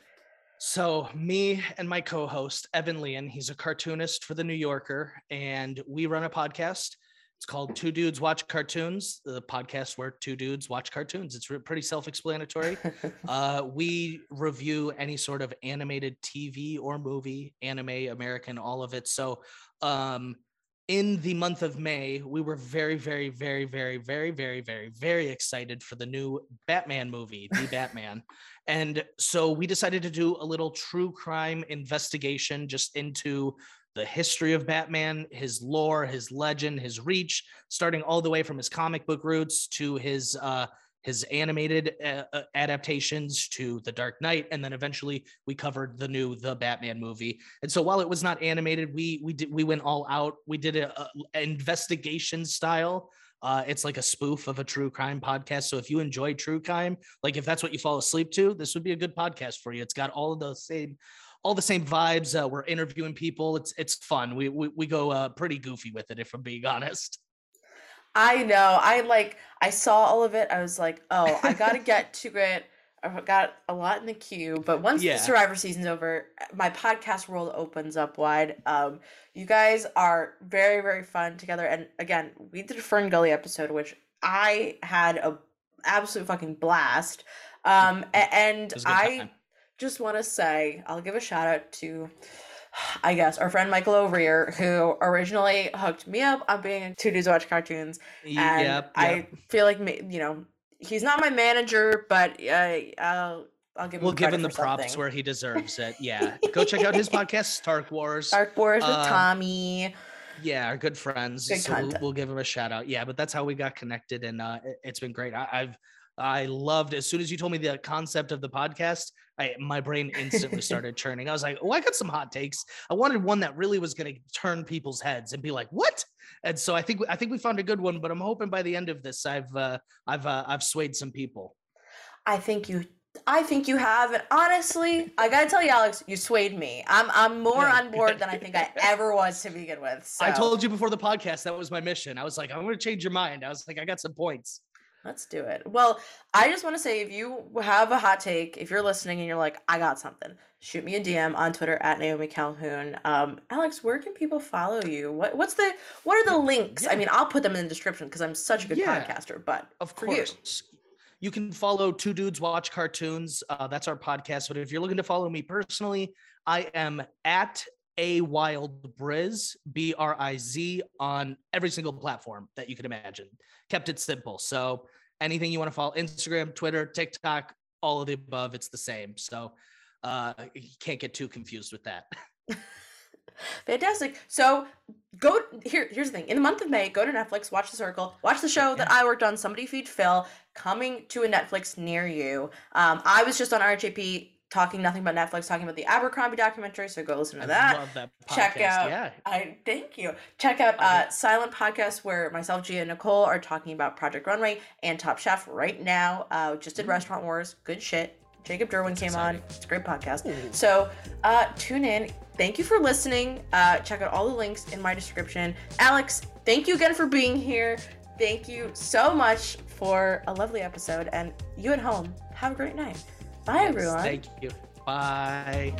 So, me and my co host, Evan Leon, he's a cartoonist for The New Yorker, and we run a podcast. It's called Two Dudes Watch Cartoons, the podcast where two dudes watch cartoons. It's re- pretty self explanatory. (laughs) Uh, we review any sort of animated TV or movie, anime, American, all of it. So, um, in the month of May, we were very, very, very, very, very, very, very, very excited for the new Batman movie, The (laughs) Batman. And so we decided to do a little true crime investigation just into the history of Batman, his lore, his legend, his reach, starting all the way from his comic book roots to his uh, his animated uh, uh, adaptations to The Dark Knight, and then eventually we covered the new The Batman movie. And so while it was not animated, we we did we went all out. We did a, a a investigation style. Uh, it's like a spoof of a true crime podcast. So if you enjoy true crime, like if that's what you fall asleep to, this would be a good podcast for you. It's got all of the same all the same vibes. Uh, we're interviewing people. It's it's fun. We we, we go uh, pretty goofy with it, if I'm being honest. I know. I like. I saw all of it. I was like, oh, I gotta get (laughs) to it. I've got a lot in the queue, but once Yeah. the Survivor season's over, my podcast world opens up wide. Um, you guys are very, very fun together. And again, we did a FernGully episode, which I had a absolute fucking blast. Um, (laughs) and It was a good I time. Just want to say, I'll give a shout out to, I guess, our friend Michael O'Rear, who originally hooked me up on being two dudes watch cartoons and Yep, I feel like you know he's not my manager, but uh, I'll I'll give him We'll give him the props something. where he deserves it. Yeah. (laughs) Go check out his podcast, Stark Wars. Dark Wars with um, Tommy. Yeah, our good friends. Good so we'll, we'll give him a shout out. Yeah, but that's how we got connected, and uh, it, it's been great. I, I've I loved as soon as you told me the concept of the podcast, I my brain instantly (laughs) started churning. I was like, oh, I got some hot takes. I wanted one that really was going to turn people's heads and be like, what? And so I think I think we found a good one. But I'm hoping by the end of this, I've uh, I've uh, I've swayed some people. I think you. I think you have, and honestly, I gotta tell you, Alex, you swayed me. I'm I'm more Yeah. on board than I think I ever was to begin with. (laughs) So I told you before the podcast that was my mission. I was like, I'm going to change your mind. I was like, I got some points. Let's do it. Well, I just want to say if you have a hot take, if you're listening and you're like, I got something, shoot me a DM on Twitter at Naomi Calhoun. Um, Alex, where can people follow you? What what's the what are the links? I mean, I'll put them in the description because I'm such a good Yeah. podcaster. But Of for you. course. You. can follow Two Dudes Watch Cartoons. Uh, that's our podcast. But if you're looking to follow me personally, I am at a wild briz b r i z on every single platform that you can imagine. Kept it simple. So anything you want to follow, Instagram, Twitter, TikTok, all of the above, it's the same. So uh, you can't get too confused with that. (laughs) Fantastic. So go here. Here's the thing. In the month of May, go to Netflix, watch The Circle, watch the show that I worked on, Somebody Feed Phil, coming to a Netflix near you. Um, I was just on RHAP talking nothing about Netflix, talking about the Abercrombie documentary. So go listen to I that. love that check out- Yeah. I thank you. Check out uh, Silent Podcast where myself, Gia, and Nicole are talking about Project Runway and Top Chef right now. Uh, just did Mm. Restaurant Wars. Good shit. Jacob Derwin That's came on. It's a great podcast. Ooh. So uh, tune in. Thank you for listening. Uh, check out all the links in my description. Alex, thank you again for being here. thank you so much for a lovely episode. And you at home, have a great night. Bye, everyone. Thank you. Bye.